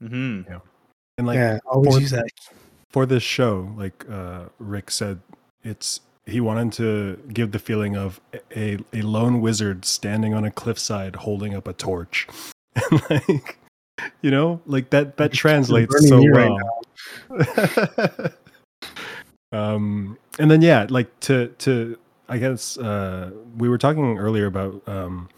yeah hmm And like yeah always for- use that for this show, like uh, Rick said, it's he wanted to give the feeling of a a lone wizard standing on a cliffside holding up a torch, [LAUGHS] and like [LAUGHS] you know, like that that It's translates so right well. [LAUGHS] um, and then yeah, like to to I guess uh, we were talking earlier about um,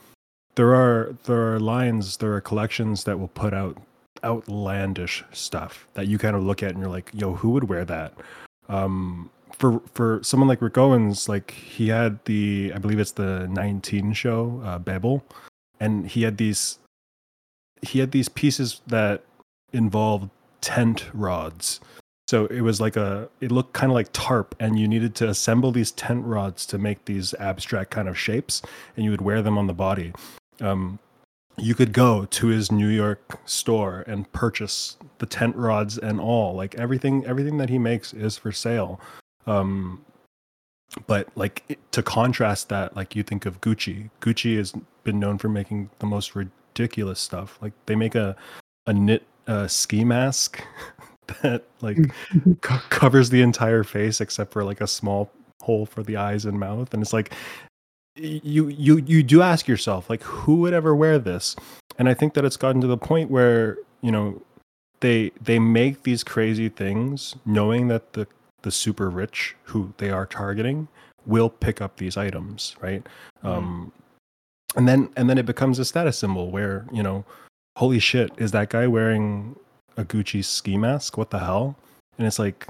there are there are lines, there are collections that will put out outlandish stuff that you kind of look at and you're like, yo, who would wear that? Um, for for someone like Rick Owens, like he had the I believe it's the 19 show, uh, Babel, and he had these he had these pieces that involved tent rods. So it was like a it looked kind of like tarp and you needed to assemble these tent rods to make these abstract kind of shapes and you would wear them on the body. Um, you could go to his New York store and purchase the tent rods and all. Like everything everything that he makes is for sale. Um but like to contrast that like you think of Gucci. Gucci has been known for making the most ridiculous stuff. Like they make a a knit uh, ski mask [LAUGHS] that like [LAUGHS] co- covers the entire face except for like a small hole for the eyes and mouth. And it's like you you you do ask yourself like who would ever wear this? And i think that it's gotten to the point where you know they they make these crazy things knowing that the the super rich who they are targeting will pick up these items right? Um and then and then it becomes a status symbol where you know holy shit is that guy wearing a gucci ski mask? What the hell? And it's like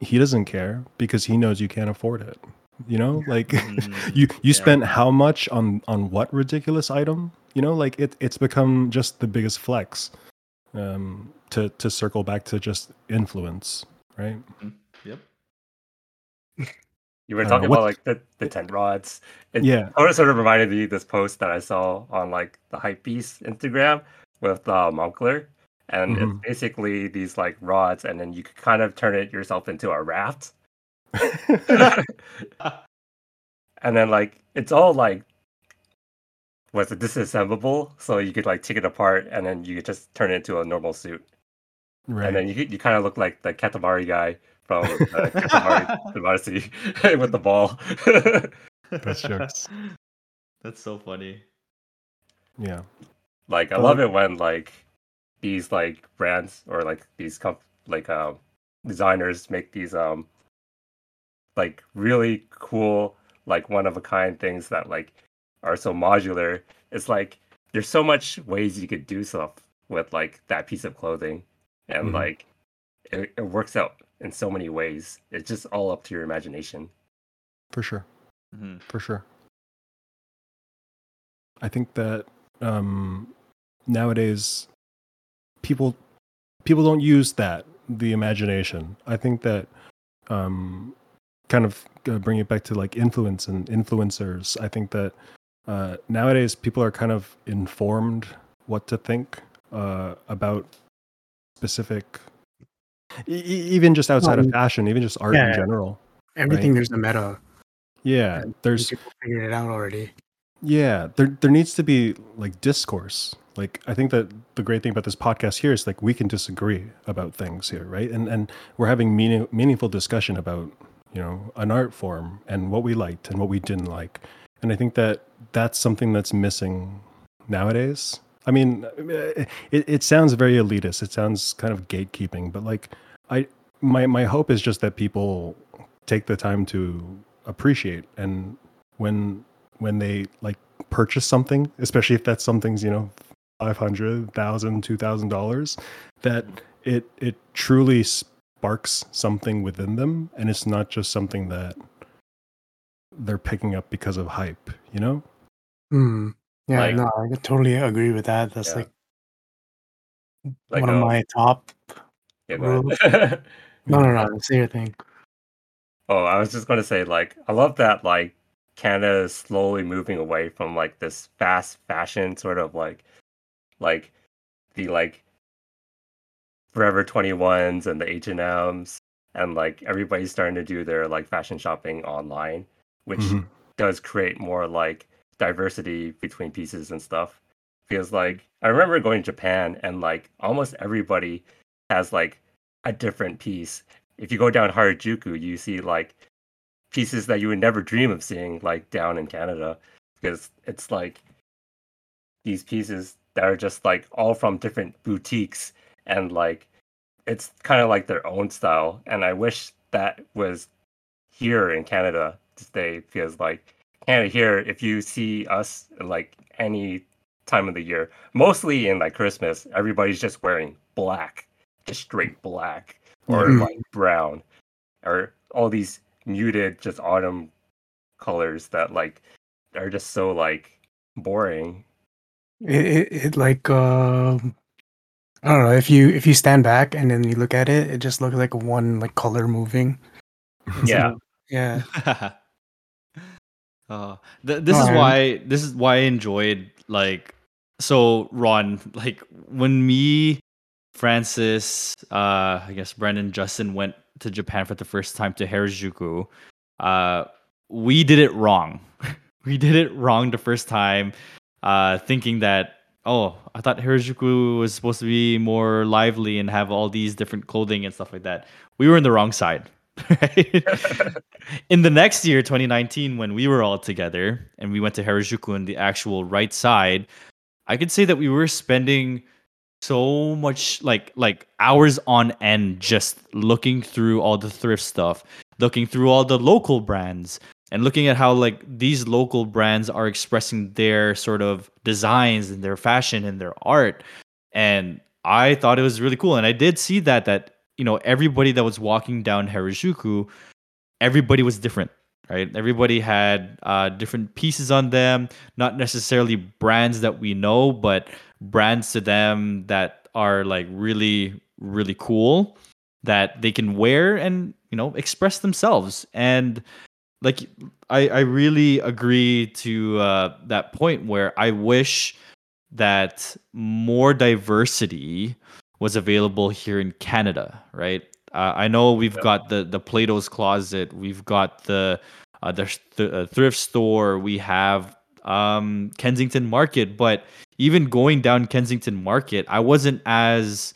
he doesn't care because he knows you can't afford it you know? Like [LAUGHS] Mhm. you you Yeah. spent how much on on what ridiculous item? You know like it it's become just the biggest flex um to to circle back to just influence right? Yep. [LAUGHS] You were Uh, talking what- about like the, the tent rods. It Yeah. sort of, sort of reminded me of this post that I saw on like the Hypebeast Instagram with uh, Moncler. And Mhm. it's basically these like rods, and then you could kind of turn it yourself into a raft. [LAUGHS] and then like it's all like was it disassemblable so you could like take it apart and then you could just turn it into a normal suit Right. and then you you kind of look like the katamari guy from uh, katamari [LAUGHS] Damacy [LAUGHS] with the ball [LAUGHS] That's jokes. That's so funny. yeah. like i But, love it when like these like brands or like these comp- like um designers make these um like really cool like one of a kind things that like are so modular it's like there's so much ways you could do stuff with like that piece of clothing and Mhm. like it, it works out in so many ways it's just all up to your imagination For sure. Mhm. For sure. I think that um, nowadays people people don't use that the imagination. I think that um, kind of uh, bring it back to like influence and influencers. I think that uh, nowadays people are kind of informed what to think uh, about specific, e- even just outside of Um, fashion, even just art yeah. in general. Everything Right. there's a meta. Yeah, there's people figured it out already. yeah, there there needs to be like discourse. Like I think that the great thing about this podcast here is like we can disagree about things here, right? And and we're having meaning, meaningful discussion about you know an art form and what we liked and what we didn't like. And I think that that's something that's missing nowadays. I mean, it, it sounds very elitist. It sounds kind of gatekeeping, but like I my my hope is just that people take the time to appreciate and when when they like purchase something, especially if that something's you know five hundred thousand, two thousand dollars, that it it truly sparks something within them, and it's not just something that they're picking up because of hype. You know? Hmm. Yeah, Like- no, I totally agree with that. That's Yeah. like, like one of um, my top. yeah. [LAUGHS] No, no, no. Say your thing. Oh, I was just going to say, like, I love that, like, Canada is slowly moving away from, like, this fast fashion sort of, like, like, the, like, Forever 21s and the H&Ms, and, like, everybody's starting to do their, like, fashion shopping online, which Mhm. does create more, like, diversity between pieces and stuff. Because, like, I remember going to Japan, and, like, almost everybody has, like, a different piece. If you go down Harajuku, you see like pieces that you would never dream of seeing like down in Canada. Because it's like these pieces that are just like all from different boutiques and like it's kind of like their own style. And I wish that was here in Canada to stay because like Canada here if you see us like any time of the year mostly in like Christmas everybody's just wearing black just straight black or Mhm. like brown or all these muted just autumn colors that like are just so like boring It, it, it like um, I don't know if you if you stand back and then you look at it, it just looks like one like color moving. [LAUGHS] yeah Yeah. [LAUGHS] uh, th- this is why this is why I enjoyed like so Ron like when me Francis uh I guess Brendan Justin went to Japan for the first time to Harajuku uh we did it wrong. [LAUGHS] We did it wrong the first time uh thinking that oh I thought Harajuku was supposed to be more lively and have all these different clothing and stuff like that. We were in the wrong side right? [LAUGHS] In the next year 2019 when we were all together and we went to harajuku on the actual right side i could say that we were spending so much like like hours on end just looking through all the thrift stuff looking through all the local brands and looking at how like these local brands are expressing their sort of designs and their fashion and their art. And i thought it was really cool. And i did see that that you know everybody that was walking down harajuku everybody was different right? Everybody had uh, different pieces on them not necessarily brands that we know but brands to them that are like really really cool that they can wear and you know express themselves. And like i i really agree to uh, that point where i wish that more diversity was available here in canada right? Uh, I know we've got the the Plato's Closet, we've got the uh, the, the uh, thrift store, we have um, Kensington Market, but even going down Kensington Market, I wasn't as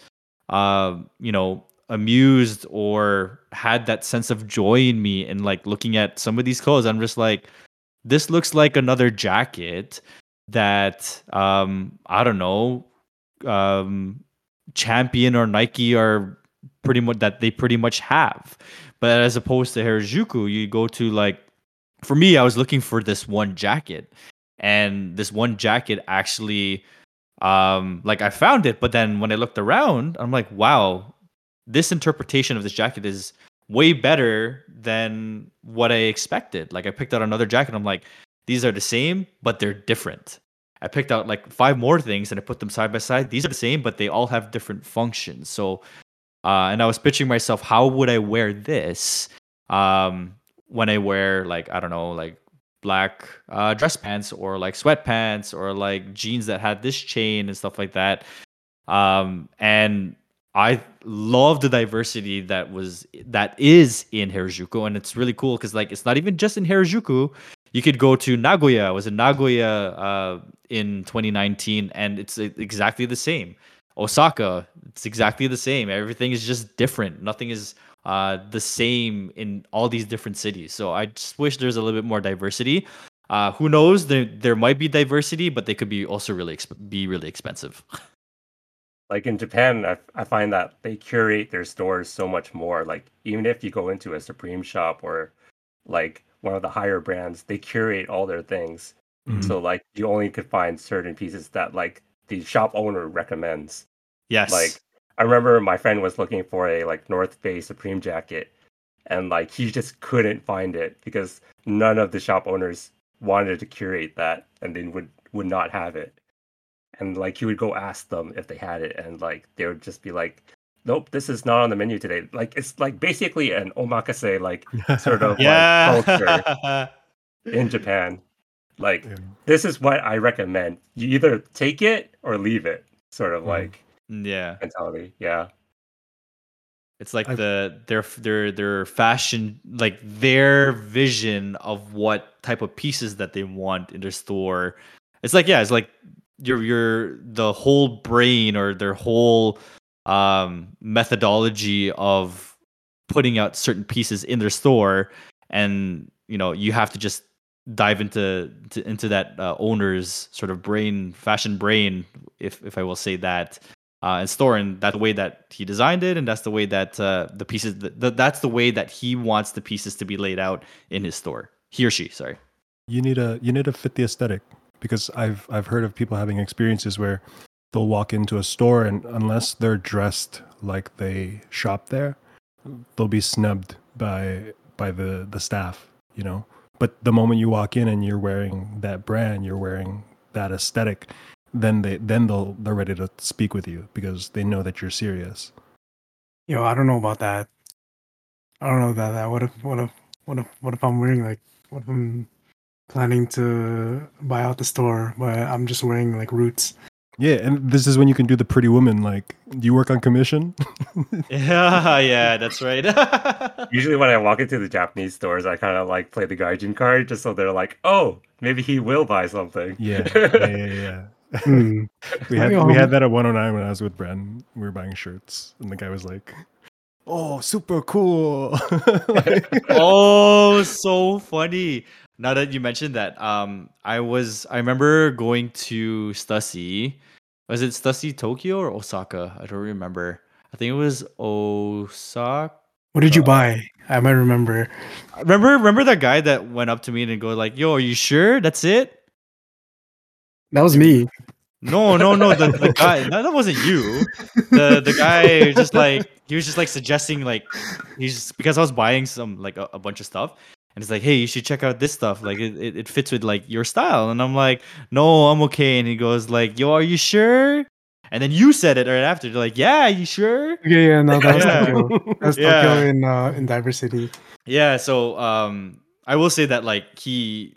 uh, you know amused or had that sense of joy in me and like looking at some of these clothes. I'm just like, this looks like another jacket that um I don't know um Champion or Nike are pretty much that they pretty much have. But as opposed to Harajuku, you go to like for me, I was looking for this one jacket. And this one jacket actually um like I found it, but then when I looked around, I'm like, wow, this interpretation of this jacket is way better than what I expected. Like I picked out another jacket, I'm like, these are the same, but they're different. I picked out like five more things and I put them side by side. These are the same, but they all have different functions. So, uh, and I was pitching myself, how would I wear this um, when I wear like I don't know, like black uh, dress pants or like sweatpants or like jeans that had this chain and stuff like that. Um, and I love the diversity that was that is in Harajuku, and it's really cool because like it's not even just in Harajuku. You could go to Nagoya. I was in Nagoya uh, in 2019, and it's exactly the same. Osaka, it's exactly the same. Everything is just different. Nothing is uh, the same in all these different cities. So I just wish there's a little bit more diversity. Uh, who knows? There there might be diversity, but they could be also really exp- be really expensive. [LAUGHS] like in Japan, I, I find that they curate their stores so much more. Like even if you go into a Supreme shop or like one of the higher brands, they curate all their things. Mm-hmm. So like you only could find certain pieces that like the shop owner recommends. Yes. Like I remember my friend was looking for a like North Face Supreme jacket and like he just couldn't find it because none of the shop owners wanted to curate that and they would would not have it and like he would go ask them if they had it and like they would just be like nope this is not on the menu today. Like it's like basically an omakase like [LAUGHS] sort of yeah. like culture [LAUGHS] in japan. Like yeah. this is what i recommend. You either take it or leave it sort of mm. like yeah. mentality. Yeah. It's like I've... the their their their fashion like their vision of what type of pieces that they want in their store. It's like yeah it's like your your the whole brain or their whole um, methodology of putting out certain pieces in their store, and you know you have to just dive into to, into that uh, owner's sort of brain, fashion brain, if if I will say that, uh, and store. And that's the way that he designed it, and that's the way that uh, the pieces. The, that's the way that he wants the pieces to be laid out in his store. He or she, sorry. You need a you need to fit the aesthetic because I've I've heard of people having experiences where they'll walk into a store and unless they're dressed like they shop there, they'll be snubbed by by the the staff, you know. But the moment you walk in and you're wearing that brand, you're wearing that aesthetic, then they then they'll they're ready to speak with you because they know that you're serious. Yo, I don't know about that. I don't know about that. What if what if what if what if I'm wearing like what if I'm planning to buy out the store, but I'm just wearing like roots. Yeah, and this is when you can do the pretty woman. Like, do you work on commission? [LAUGHS] yeah, yeah, that's right. [LAUGHS] Usually, when I walk into the Japanese stores, I kind of like play the gaijin card just so they're like, "Oh, maybe he will buy something." Yeah, [LAUGHS] yeah, yeah. yeah. Hmm. we had we had that at 109 when I was with Bren. We were buying shirts, and the guy was like, "Oh, super cool!" like, oh, so funny now that you mentioned that, um, I was I remember going to Stussy. Was it Stussy Tokyo or Osaka? I don't remember. I think it was Osaka. What did you buy? I might remember. Remember, remember that guy that went up to me and go like, "Yo, are you sure that's it?" That was me. No, no, no. The, the [LAUGHS] guy that, that wasn't you. The the guy just like he was just like suggesting like he's because I was buying some like a, a bunch of stuff and it's like, hey, you should check out this stuff. Like it, it, it, fits with like your style. And I'm like, no, I'm okay. And he goes like, yo, are you sure? And then you said it right after. You're like, yeah, you sure? Yeah, yeah, no, that's yeah. Tokyo. That's yeah. Tokyo in uh, in diversity. Yeah, so um, I will say that like he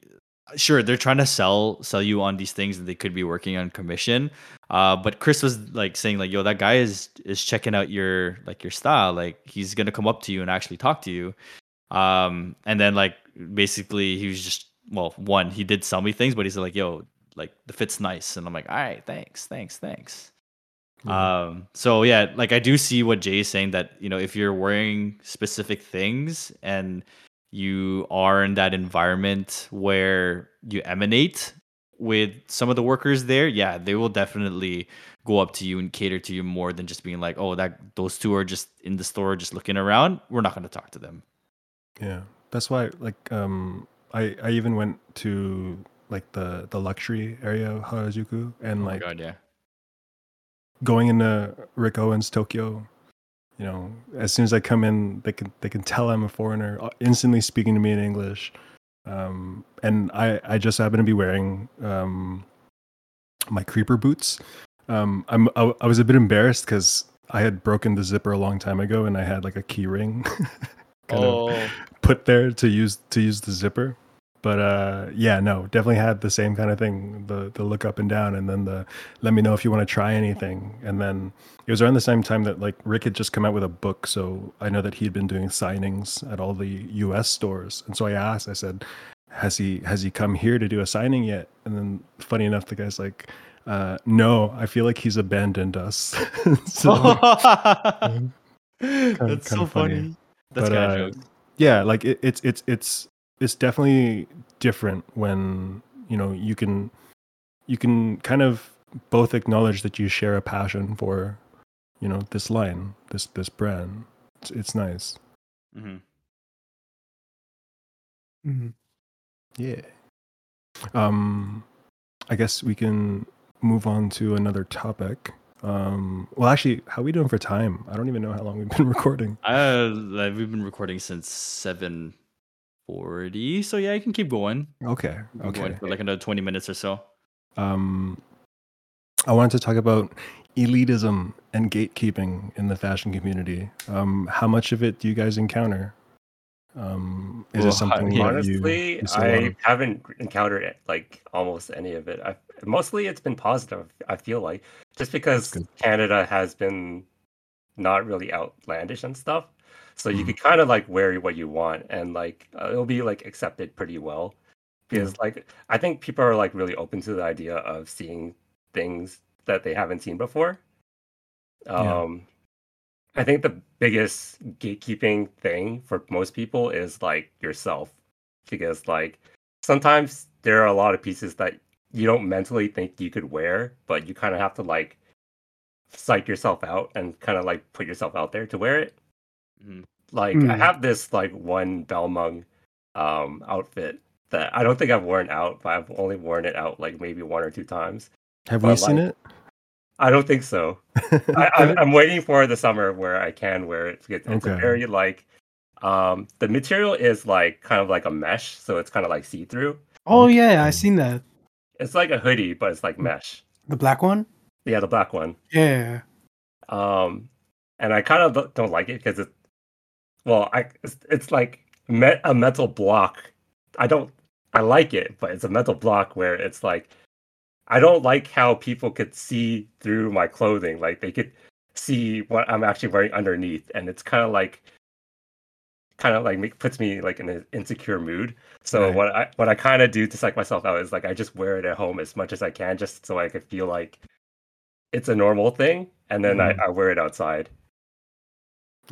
sure they're trying to sell sell you on these things that they could be working on commission uh but chris was like saying like yo that guy is is checking out your like your style like he's gonna come up to you and actually talk to you um and then like basically he was just well one he did sell me things but he's like yo like the fit's nice and i'm like all right thanks thanks thanks um so yeah like i do see what jay is saying that you know if you're wearing specific things and you are in that environment where you emanate with some of the workers there, yeah, they will definitely go up to you and cater to you more than just being like, oh, that those two are just in the store just looking around. We're not going to talk to them. Yeah, that's why. Like, um, I I even went to like the the luxury area of Harajuku and Oh like god, yeah. going into Rick Owens Tokyo. You know, as soon as I come in, they can they can tell I'm a foreigner, uh, instantly speaking to me in English. Um, and I I just happen to be wearing um my creeper boots. Um, I'm I, I was a bit embarrassed because I had broken the zipper a long time ago, and I had like a key ring [LAUGHS] kind of Oh, put there to use to use the zipper. But uh, yeah, no, definitely had the same kind of thing. The the look up and down, and then the let me know if you want to try anything. And then it was around the same time that like Rick had just come out with a book, so I know that he'd been doing signings at all the U.S. stores. And so I asked, I said, "Has he has he come here to do a signing yet?" And then funny enough, the guy's like, uh, "No, I feel like he's abandoned us." [LAUGHS] so, [LAUGHS] [LAUGHS] that's kinda so funny. funny. That's But, kind uh, of jokes. yeah like it, it's it's it's it's definitely different when you know you can you can kind of both acknowledge that you share a passion for you know this line this this brand. It's, it's nice. Hmm Mhm. yeah. Um i guess we can move on to another topic um well actually how are we doing for time i don't even know how long we've been [LAUGHS] recording Uh, we've been recording since seven forty, so yeah, you can keep going. okay Keep going okay for like another twenty minutes or so. um, I wanted to talk about elitism and gatekeeping in the fashion community. Um, how much of it do you guys encounter? Um, is Well, it [LAUGHS] something you, Honestly, you I haven't encountered it, like almost any of it. I, mostly, it's been positive. I feel like just because. Canada has been not really outlandish and stuff, so you Mhm. could kind of like wear what you want, and like uh, it'll be like accepted pretty well. Because like I think people are like really open to the idea of seeing things that they haven't seen before. Yeah. I think the biggest gatekeeping thing for most people is like yourself, because like sometimes there are a lot of pieces that you don't mentally think you could wear, but you kind of have to like psych yourself out and kind of like put yourself out there to wear it. Mhm. Like I Mm. have this like one Balmung um outfit that I don't think I've worn out, but I've only worn it out like maybe one or two times. Have but we seen like- I don't think so. [LAUGHS] I, I'm, I'm waiting for the summer where I can wear it. It's, it's a Okay. very like, um, the material is like kind of like a mesh, so it's kind of like see through. Oh yeah, I seen that. It's like a hoodie, but it's like mesh. The black one. Yeah, the black one. Yeah. Um, and I kind of don't- don't like it because it, well, I it's, it's like me- a metal block. I don't. I like it, but it's a metal block where it's like I don't like how people could see through my clothing. Like they could see what I'm actually wearing underneath, and it's kind of like kind of like make, puts me like in an insecure mood. So Right. what I what I kind of do to psych myself out is like I just wear it at home as much as I can, just so I could feel like it's a normal thing, and then Mhm. I, I wear it outside.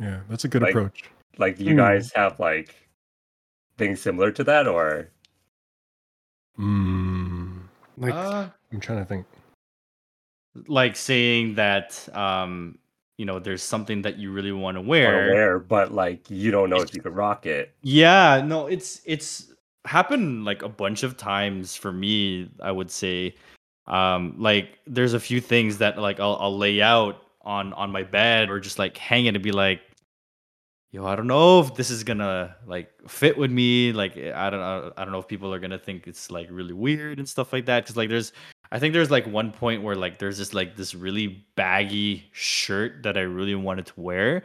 yeah, that's a good Like- approach. Like, do you Hmm. guys have like things similar to that, or Mm, Like Uh, I'm trying to think. like saying that um, you know, there's something that you really want to wear. wear, but like you don't know It's- if you could rock it? Yeah, no, it's it's happened like a bunch of times for me, I would say. Um like there's a few things that like I'll I'll lay out on on my bed or just like hang it and be like yo, I don't know if this is gonna like fit with me. Like I don't know, I don't know if people are gonna think it's like really weird and stuff like that. Cause like there's I think there's like one point where like there's this like this really baggy shirt that I really wanted to wear.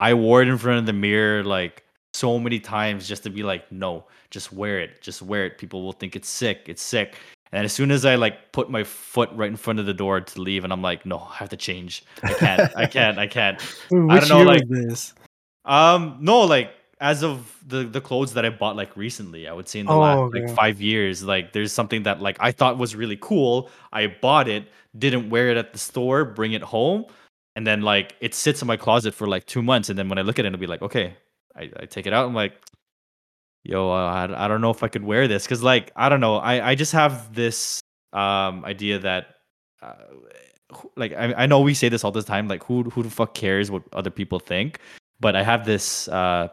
I wore it in front of the mirror like so many times just to be like, no, just wear it, just wear it. People will think it's sick, it's sick. And as soon as I like put my foot right in front of the door to leave, and I'm like, no, I have to change. I can't, I can't, I can't. [LAUGHS] Which I don't know, like this? um, no, like as of the the clothes that I bought like recently, I would say in the Oh, last like five years, like there's something that like I thought was really cool. I bought it, didn't wear it at the store, bring it home, and then like it sits in my closet for like two months, and then when I look at it, it'll be like, okay, I, I take it out, I'm like, yo, uh, I I don't know if I could wear this because like I don't know, I I just have this um idea that. Uh, like I, I know we say this all the time like who who the fuck cares what other people think but I have this uh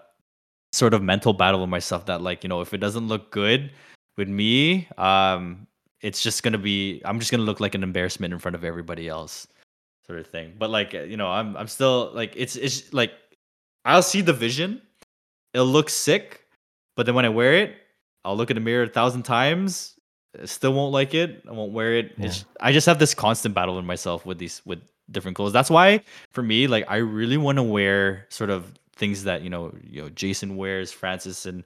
sort of mental battle with myself that like you know if it doesn't look good with me um it's just gonna be I'm just gonna look like an embarrassment in front of everybody else sort of thing. But like uh, you know I'm I'm still like it's it's like I'll see the vision. It'll look sick but then when I wear it I'll look in the mirror a thousand times still won't like it I won't wear it. It's I just have this constant battle with myself with these with different clothes. That's why for me like I really want to wear sort of things that you know you know Jayson wears Francis and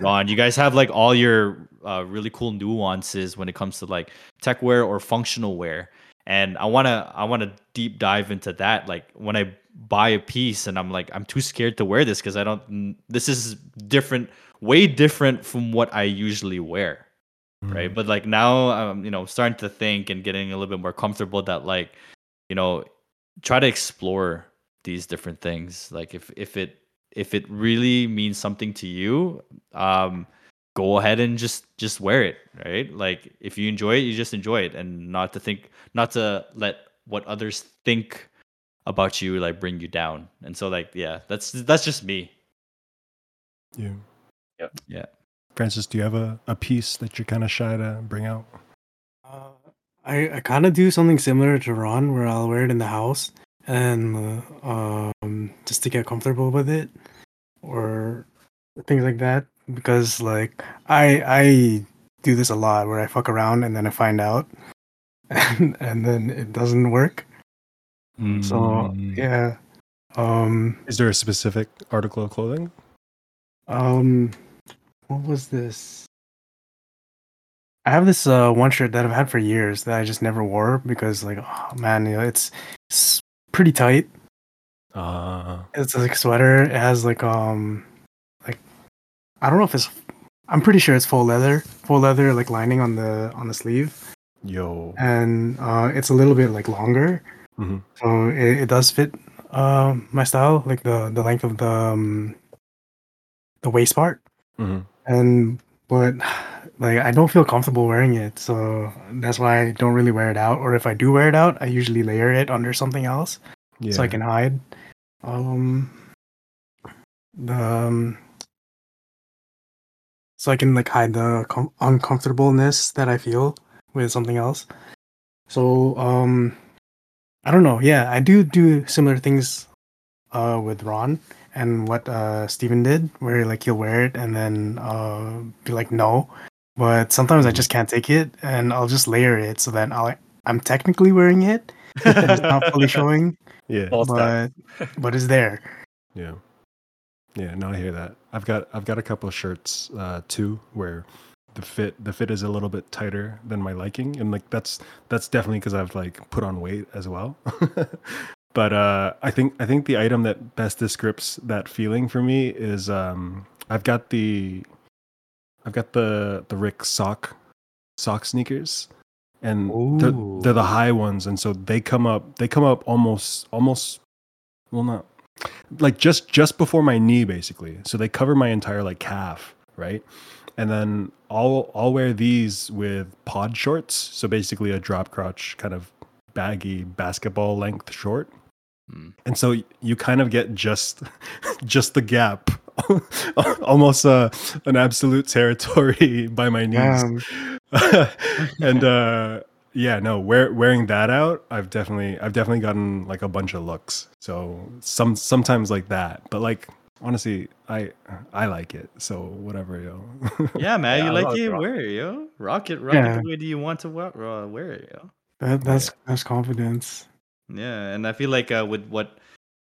Ron. You guys have like all your uh, really cool nuances when it comes to like tech wear or functional wear. And I want to I want to deep dive into that. Like when I buy a piece and I'm like I'm too scared to wear this because I don't this is different way different from what I usually wear right? But like now i'm you know starting to think and getting a little bit more comfortable that like you know try to explore these different things like if if it if it really means something to you um go ahead and just just wear it right like if you enjoy it you just enjoy it and not to think not to let what others think about you like bring you down and so like yeah that's that's just me Yeah. Yep. Yeah. Francis, do you have a, a piece that you're kind of shy to bring out? Uh, I I kind of do something similar to Ron, where I'll wear it in the house and um just to get comfortable with it, or things like that. Because like I I do this a lot, where I fuck around and then I find out, [LAUGHS] and and then it doesn't work. So Mm. yeah, um Is there a specific article of clothing? um, what was this? I have this uh one shirt that I've had for years that I just never wore because like oh man, you know, it's, it's pretty tight. Uh, It's like a sweater. It has like um like I don't know if it's I'm pretty sure it's full leather, full leather like lining on the on the sleeve, yo. and uh it's a little bit like longer, Mhm. so it, it does fit uh my style, like the the length of the um, the waist part, Mhm. and but like I don't feel comfortable wearing it, so that's why I don't really wear it out. Or if I do wear it out, I usually layer it under something else Yeah. so I can hide. Um, the um, so I can like hide the com- uncomfortableness that I feel with something else. So um, I don't know. Yeah, I do do similar things uh with Ron and what uh Stephen did, where like he'll wear it and then uh be like no, but sometimes I just can't take it and I'll just layer it so that I'll I'm technically wearing it. and it's not fully [LAUGHS] showing, yeah. But but it's there. Yeah. Yeah, no, I hear that. I've got I've got a couple of shirts uh too where the fit the fit is a little bit tighter than my liking and like that's that's definitely cuz I've like put on weight as well. [LAUGHS] but uh I think I think the item that best describes that feeling for me is um I've got the I've got the the Rick sock sock sneakers and they're, they're the high ones and so they come up they come up almost almost well not like just just before my knee basically. So they cover my entire like calf right? And then i'll i'll wear these with pod shorts. So basically a drop crotch kind of baggy basketball length short Mm. and so you kind of get just [LAUGHS] just the gap [LAUGHS] almost uh, an absolute territory [LAUGHS] by my knees Um, and uh yeah no wear, wearing that out i've definitely i've definitely gotten like a bunch of looks so some sometimes like that but like honestly i i like it so whatever yo Yeah, man, Yeah, you I like love it, rock. wear it, yo. Rock it, rock it the way do you want to wear, uh, wear it, yo. that, that's that's confidence. Yeah, and I feel like uh, with what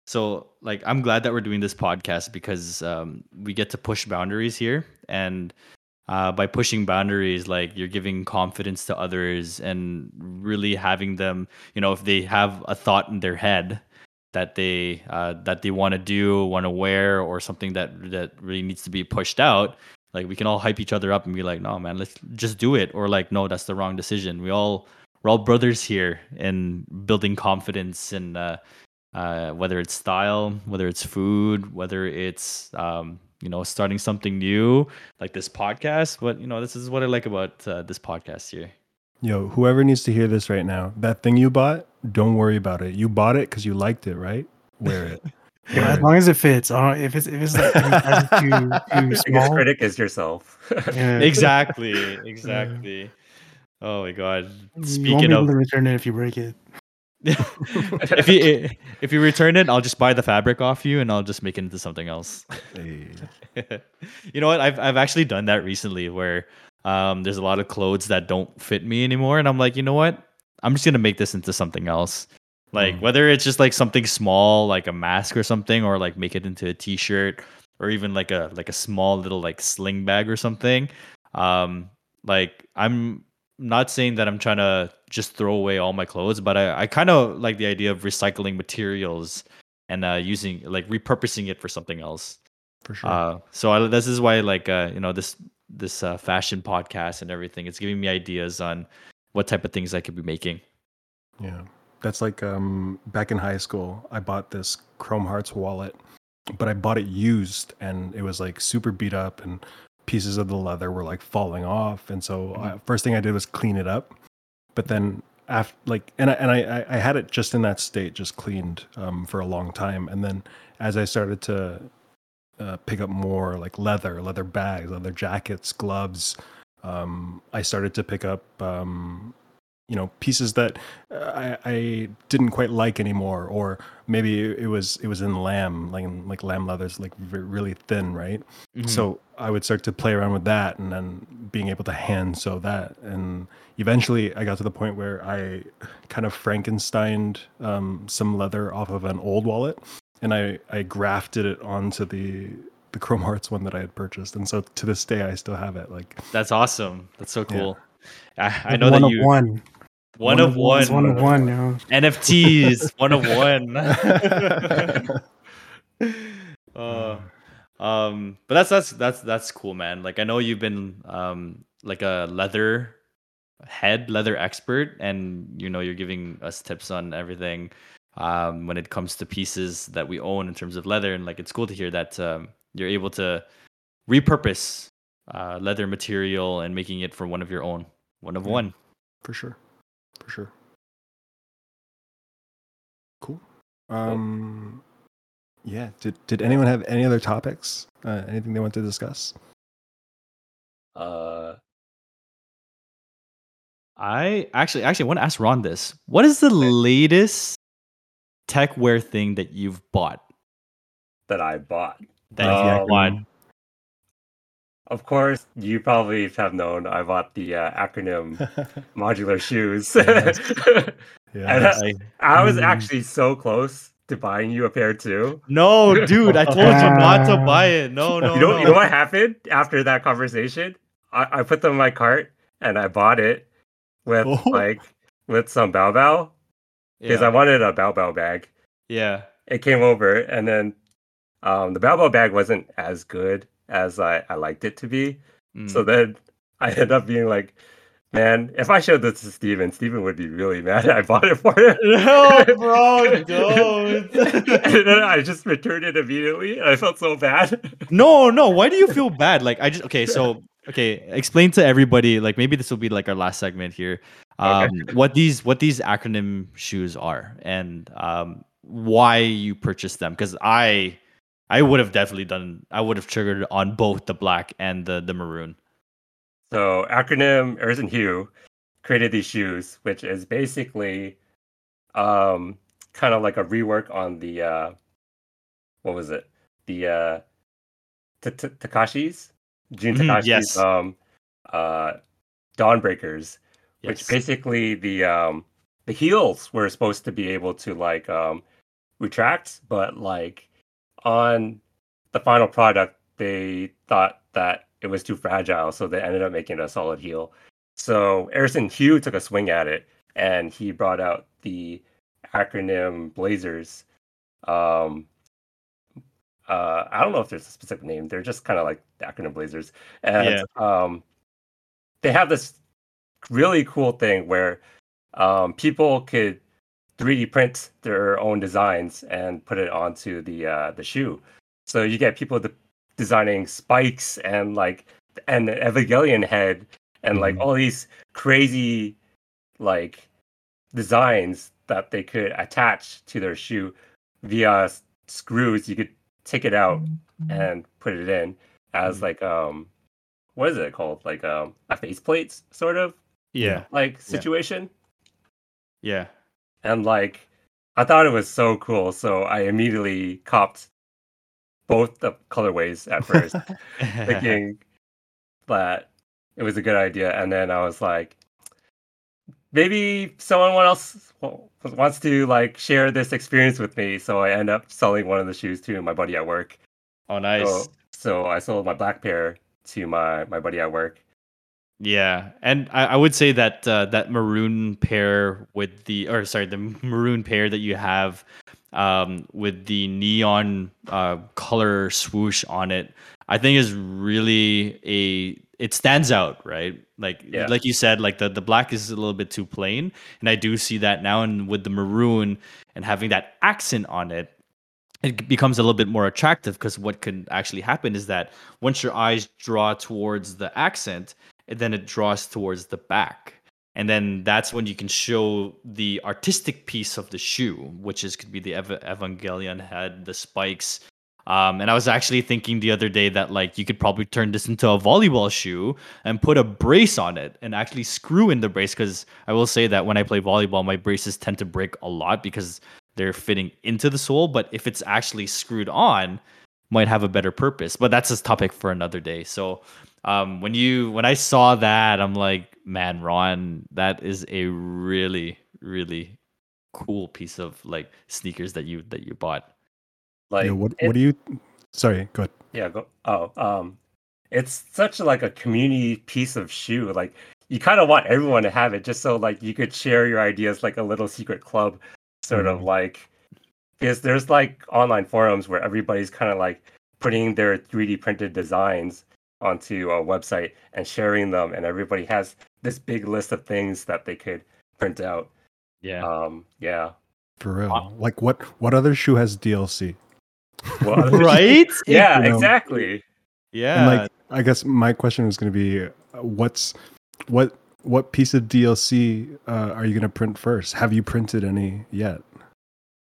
so like I'm glad that we're doing this podcast because um, we get to push boundaries here, and uh, by pushing boundaries, like you're giving confidence to others and really having them, you know, if they have a thought in their head that they uh, that they want to do, want to wear, or something that that really needs to be pushed out, like we can all hype each other up and be like, no, man, let's just do it, or like, no, that's the wrong decision. We all we're all brothers here and building confidence and uh, uh, whether it's style, whether it's food, whether it's um, you know starting something new like this podcast. But you know, this is what I like about uh, this podcast here. Yo, whoever needs to hear this right now, that thing you bought, don't worry about it. You bought it because you liked it, right? Wear it. [LAUGHS] Yeah, as long as it fits. Uh, if it's if it's like too, too [LAUGHS] Biggest small, critic is yourself. [LAUGHS] yeah, exactly, exactly. Oh my god. you won't Speaking be able of to return it if you break it. [LAUGHS] if you if you return it, I'll just buy the fabric off you and I'll just make it into something else. Hey. [LAUGHS] you know what? I've I've actually done that recently where um there's a lot of clothes that don't fit me anymore and I'm like, you know what? I'm just gonna make this into something else. Like Mm. whether it's just like something small, like a mask or something, or like make it into a t-shirt, or even like a like a small little like sling bag or something. Um, like I'm not saying that I'm trying to just throw away all my clothes, but I, I kind of like the idea of recycling materials and uh, using like repurposing it for something else. For sure. Uh, so I, this is why like uh, you know this this uh, fashion podcast and everything. It's giving me ideas on what type of things I could be making. Yeah. That's like um back in high school, I bought this Chrome Hearts wallet, but I bought it used and it was like super beat up and pieces of the leather were like falling off. And so I, first thing I did was clean it up. But then after like and I and I I- I had it just in that state, just cleaned um for a long time. And then as I started to uh, pick up more like leather, leather bags, leather jackets, gloves, um, I started to pick up um, you know pieces that uh, I, I didn't quite like anymore or maybe it was it was in lamb like like lamb leathers like v- really thin right Mhm. so i would start to play around with that and then being able to hand sew that and eventually i got to the point where i kind of frankensteined um, some leather off of an old wallet and i i grafted it onto the the chrome hearts one that i had purchased and so to this day i still have it like That's awesome. That's so Yeah. cool. I, I know one that of you one. One of one, one of one. You know? NFTs [LAUGHS] one of one. [LAUGHS] uh, um, but that's that's that's that's cool, man. Like I know you've been um like a leather head, leather expert, and you know you're giving us tips on everything um when it comes to pieces that we own in terms of leather, and like it's cool to hear that um you're able to repurpose uh leather material and making it for one of your own, one of Yeah. one. for sure for sure cool um yeah did did anyone have any other topics uh, anything they want to discuss uh, I actually actually want to ask Ron this. What is the latest techwear thing that you've bought? that I bought. That Um, you bought? Of course, you probably have known I bought the uh, acronym [LAUGHS] modular shoes. Yes. [LAUGHS] And yeah I- I was Mm. actually so close to buying you a pair too. No, dude, I told you not to buy [LAUGHS] it. No, no, you know, no. you know what happened after that conversation? I, I put them in my cart and I bought it with Oh. like with some bao bao because I wanted a bao bao bag. yeah. It came over and then um, the bao bao bag wasn't as good as I, I liked it to be. Mm. So then [LAUGHS] I ended up being like, man, if I showed this to Stephen, Stephen would be really [LAUGHS] mad I bought it for him. [LAUGHS] No, bro, don't. and then I just returned it immediately I felt so bad. no, no. Why do you feel bad? Like I just okay. So okay, explain to everybody. Like maybe this will be like our last segment here. Um, what these what these acronym shoes are and um, why you purchased them? Because I I would have definitely done. I would have triggered on both the black and the the maroon. So acronym Errolson Hugh created these shoes, which is basically um kind of like a rework on the uh what was it? The uh Takashi's Jun Mhm, Takashi's yes. um uh Dawnbreakers, which basically the um the heels were supposed to be able to like um retract, but like on the final product, they thought that it was too fragile, so they ended up making it a solid heel. So Errolson Hugh took a swing at it, and he brought out the acronym Blazers. Um, uh, I don't know if there's a specific name. They're just kind of like the acronym Blazers, and yeah. um, they have this really cool thing where um, people could 3D print their own designs and put it onto the uh, the shoe. So you get people de- designing spikes and like and the Evangelion head and mm-hmm. like all these crazy like designs that they could attach to their shoe via screws. You could take it out mm-hmm. and put it in as mm-hmm. like um what is it called? Like um a faceplate sort of yeah like situation. Yeah. And like I thought it was so cool, so I immediately copped both the colorways at first, [LAUGHS] thinking that it was a good idea, and then I was like, maybe someone else wants to like share this experience with me. So I end up selling one of the shoes to my buddy at work. Oh, nice. So, so I sold my black pair to my my buddy at work. Yeah, and I, I would say that uh, that maroon pair with the or sorry the maroon pair that you have um, with the neon uh, color swoosh on it, I think is really a it stands out, right? Like yeah. like you said, like the the black is a little bit too plain, and I do see that now. And with the maroon and having that accent on it, it becomes a little bit more attractive because what can actually happen is that once your eyes draw towards the accent, then it draws towards the back. And then that's when you can show the artistic piece of the shoe which is could be the Ev- evangelion head the spikes. Um, and i was actually thinking the other day that like you could probably turn this into a volleyball shoe and put a brace on it and actually screw in the brace because i will say that when i play volleyball my braces tend to break a lot because they're fitting into the sole but if it's actually screwed on might have a better purpose. But that's a topic for another day. So um, when you when i saw that i'm like man, Ron, that is a really, really cool piece of like sneakers that you that you bought. Like, yeah, what it, what do you? Sorry, go ahead. Yeah, go. Oh, um, it's such like a community piece of shoe. Like, you kind of want everyone to have it, just so like you could share your ideas, like a little secret club, sort mm. of mm-hmm. like. Because there's like online forums where everybody's kind of like putting their 3D printed designs onto a website and sharing them, and everybody has this big list of things that they could print out. Yeah. Um. Yeah. For real. Like what? What other shoe has DLC? Well, [LAUGHS] right? yeah. You know, exactly. Yeah. And like, I guess my question was going to be, uh, what's what what piece of DLC uh, are you going to print first? Have you printed any yet?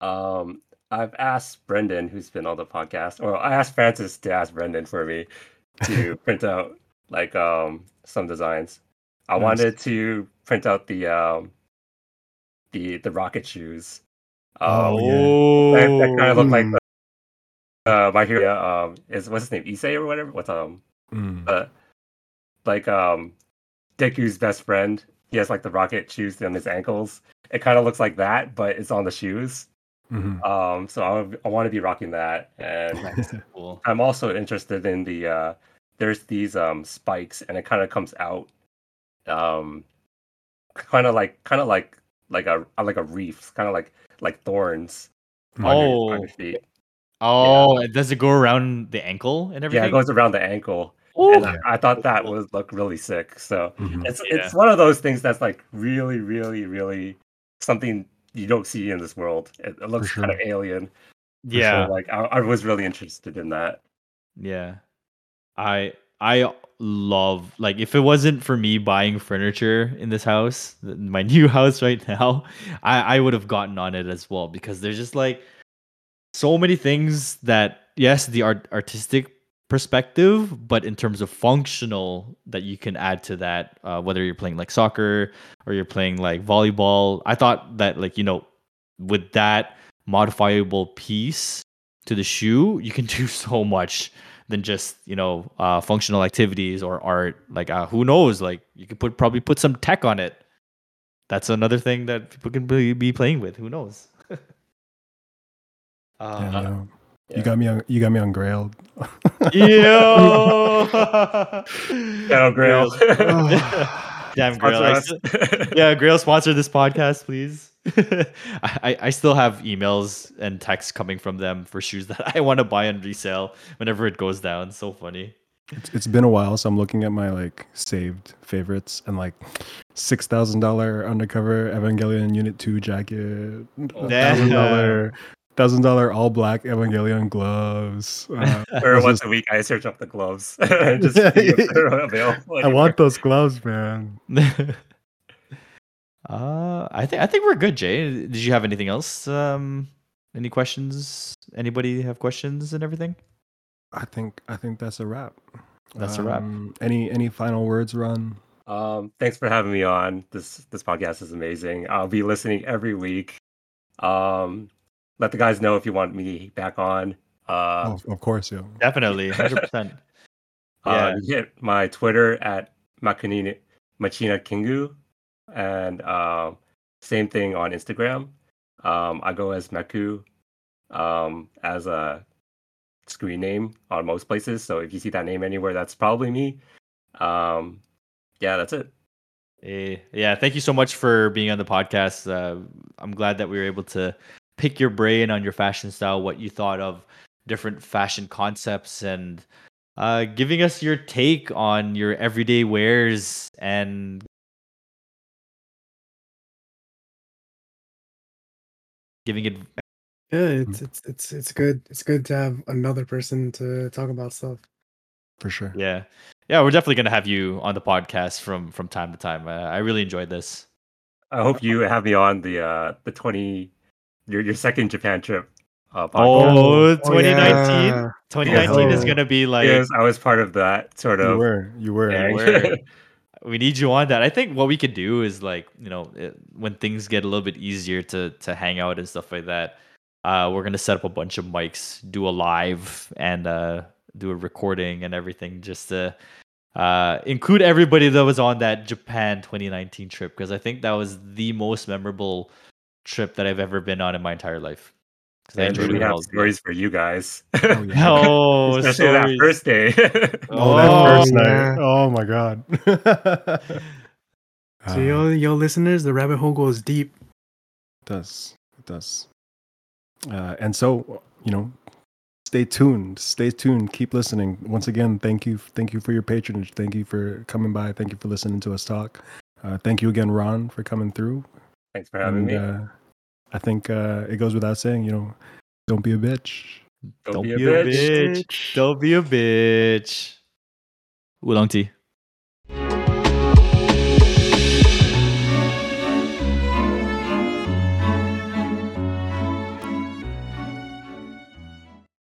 Um, I've asked Brendan, who's been on the podcast, or I asked Francis to ask Brendan for me to [LAUGHS] print out like um some designs. I nice. wanted to print out the um the the rocket shoes. Um, oh, that, that kind of look like the, uh, my hero. Um, is what's his name? Issei or whatever. What's um, mm. uh, like um, Deku's best friend. He has like the rocket shoes on his ankles. It kind of looks like that, but it's on the shoes. Mm-hmm. Um, so I, I want to be rocking that, and [LAUGHS] cool. I'm also interested in the uh, there's these um spikes, and it kind of comes out, um, kind of like kind of like like a like a reef, kind of like like thorns. Oh, on your, feet. Oh, yeah. does it go around the ankle and everything? Yeah, it goes around the ankle. Ooh. And I, I, thought that would look really sick. So mm-hmm. it's yeah. it's one of those things that's like really, really, really something you don't see in this world. It, it looks sure. kind of alien. Yeah, sure. like I, I was really interested in that. Yeah, I I love like if it wasn't for me buying furniture in this house, my [LAUGHS] new house right now, I I would have gotten on it as well because there's just like so many things that yes, the art artistic perspective, but in terms of functional that you can add to that, uh, whether you're playing like soccer or you're playing like volleyball, I thought that like you know with that modifiable piece to the shoe, you can [LAUGHS] do so much than just you know uh, functional activities or art. Like uh, who knows? Like you could put probably put some tech on it. That's another thing that people can be, be playing with. Who knows? [LAUGHS] Yo. Yeah. You got me on. You got me on Grail. yo. Channel [LAUGHS] Grail. [LAUGHS] Damn, Grail. Still- yeah, Grail sponsor this podcast, please. [LAUGHS] I, I- I still have emails and texts coming from them for shoes that I want to buy and resell whenever it goes down. So funny. It's, it's been a while, so I'm looking at my like saved favorites and like six thousand dollar undercover Evangelion Unit Two jacket, thousand dollar, thousand dollar all black Evangelion gloves. Uh, [LAUGHS] or once is- a week, I search up the gloves. [LAUGHS] [LAUGHS] just see if they're available. I want those gloves, man. uh, I think I think we're good, Jay. Did you have anything else? Um, any questions? Anybody have questions and everything? I think I think that's a wrap. That's a wrap. Um, Any any final words, Ron? Um, thanks for having me on. This this podcast is amazing. I'll be listening every week. Um, let the guys know if you want me back on. Uh, oh, of course, yeah. Definitely, [LAUGHS] hundred percent. uh, yeah. you hit my Twitter at Makanini Machina Kingu, and um, same thing on Instagram. Um, I go as Meku um, as a screen name on most places. So if you see that name anywhere, that's probably me. Um, yeah, that's it. Eh, yeah, thank you so much for being on the podcast. Uh, I'm glad that we were able to pick your brain on your fashion style, what you thought of different fashion concepts, and uh, giving us your take on your everyday wears and giving it. Yeah, it's it's it's it's good. It's good to have another person to talk about stuff. For sure. Yeah, yeah, we're definitely gonna have you on the podcast from from time to time. Uh, I really enjoyed this. I hope you have me on the uh, the twenty your your second Japan trip. Uh, podcast. Oh, Oh, 2019. yeah. 2019 is Oh. gonna be like Yes, I was part of that sort You of. were, you were. gang. were. we need you on that. I think what we could do is like you know it, when things get a little bit easier to to hang out and stuff like that. Uh, we're gonna set up a bunch of mics, do a live, and uh, do a recording and everything, just to uh, include everybody that was on that Japan 2019 trip because I think that was the most memorable trip that I've ever been on in my entire life. 'Cause I and we it have all. stories for you guys. Oh, [LAUGHS] yeah. Oh, Especially that first day. [LAUGHS] Oh, that Oh, first night. yeah. Oh my god. [LAUGHS] So Ah, yo yo listeners, the rabbit hole goes deep. it does. It does. Uh, and so, you know, stay tuned. Stay tuned. Keep listening. Once again, thank you. Thank you for your patronage. Thank you for coming by. Thank you for listening to us talk. Uh, thank you again, Ron, for coming through. Thanks for having And, me. Uh, I think uh, it goes without saying, you know, don't be a bitch. Don't, Don't be, be a a bitch. bitch. Don't be a bitch. Oolong tea.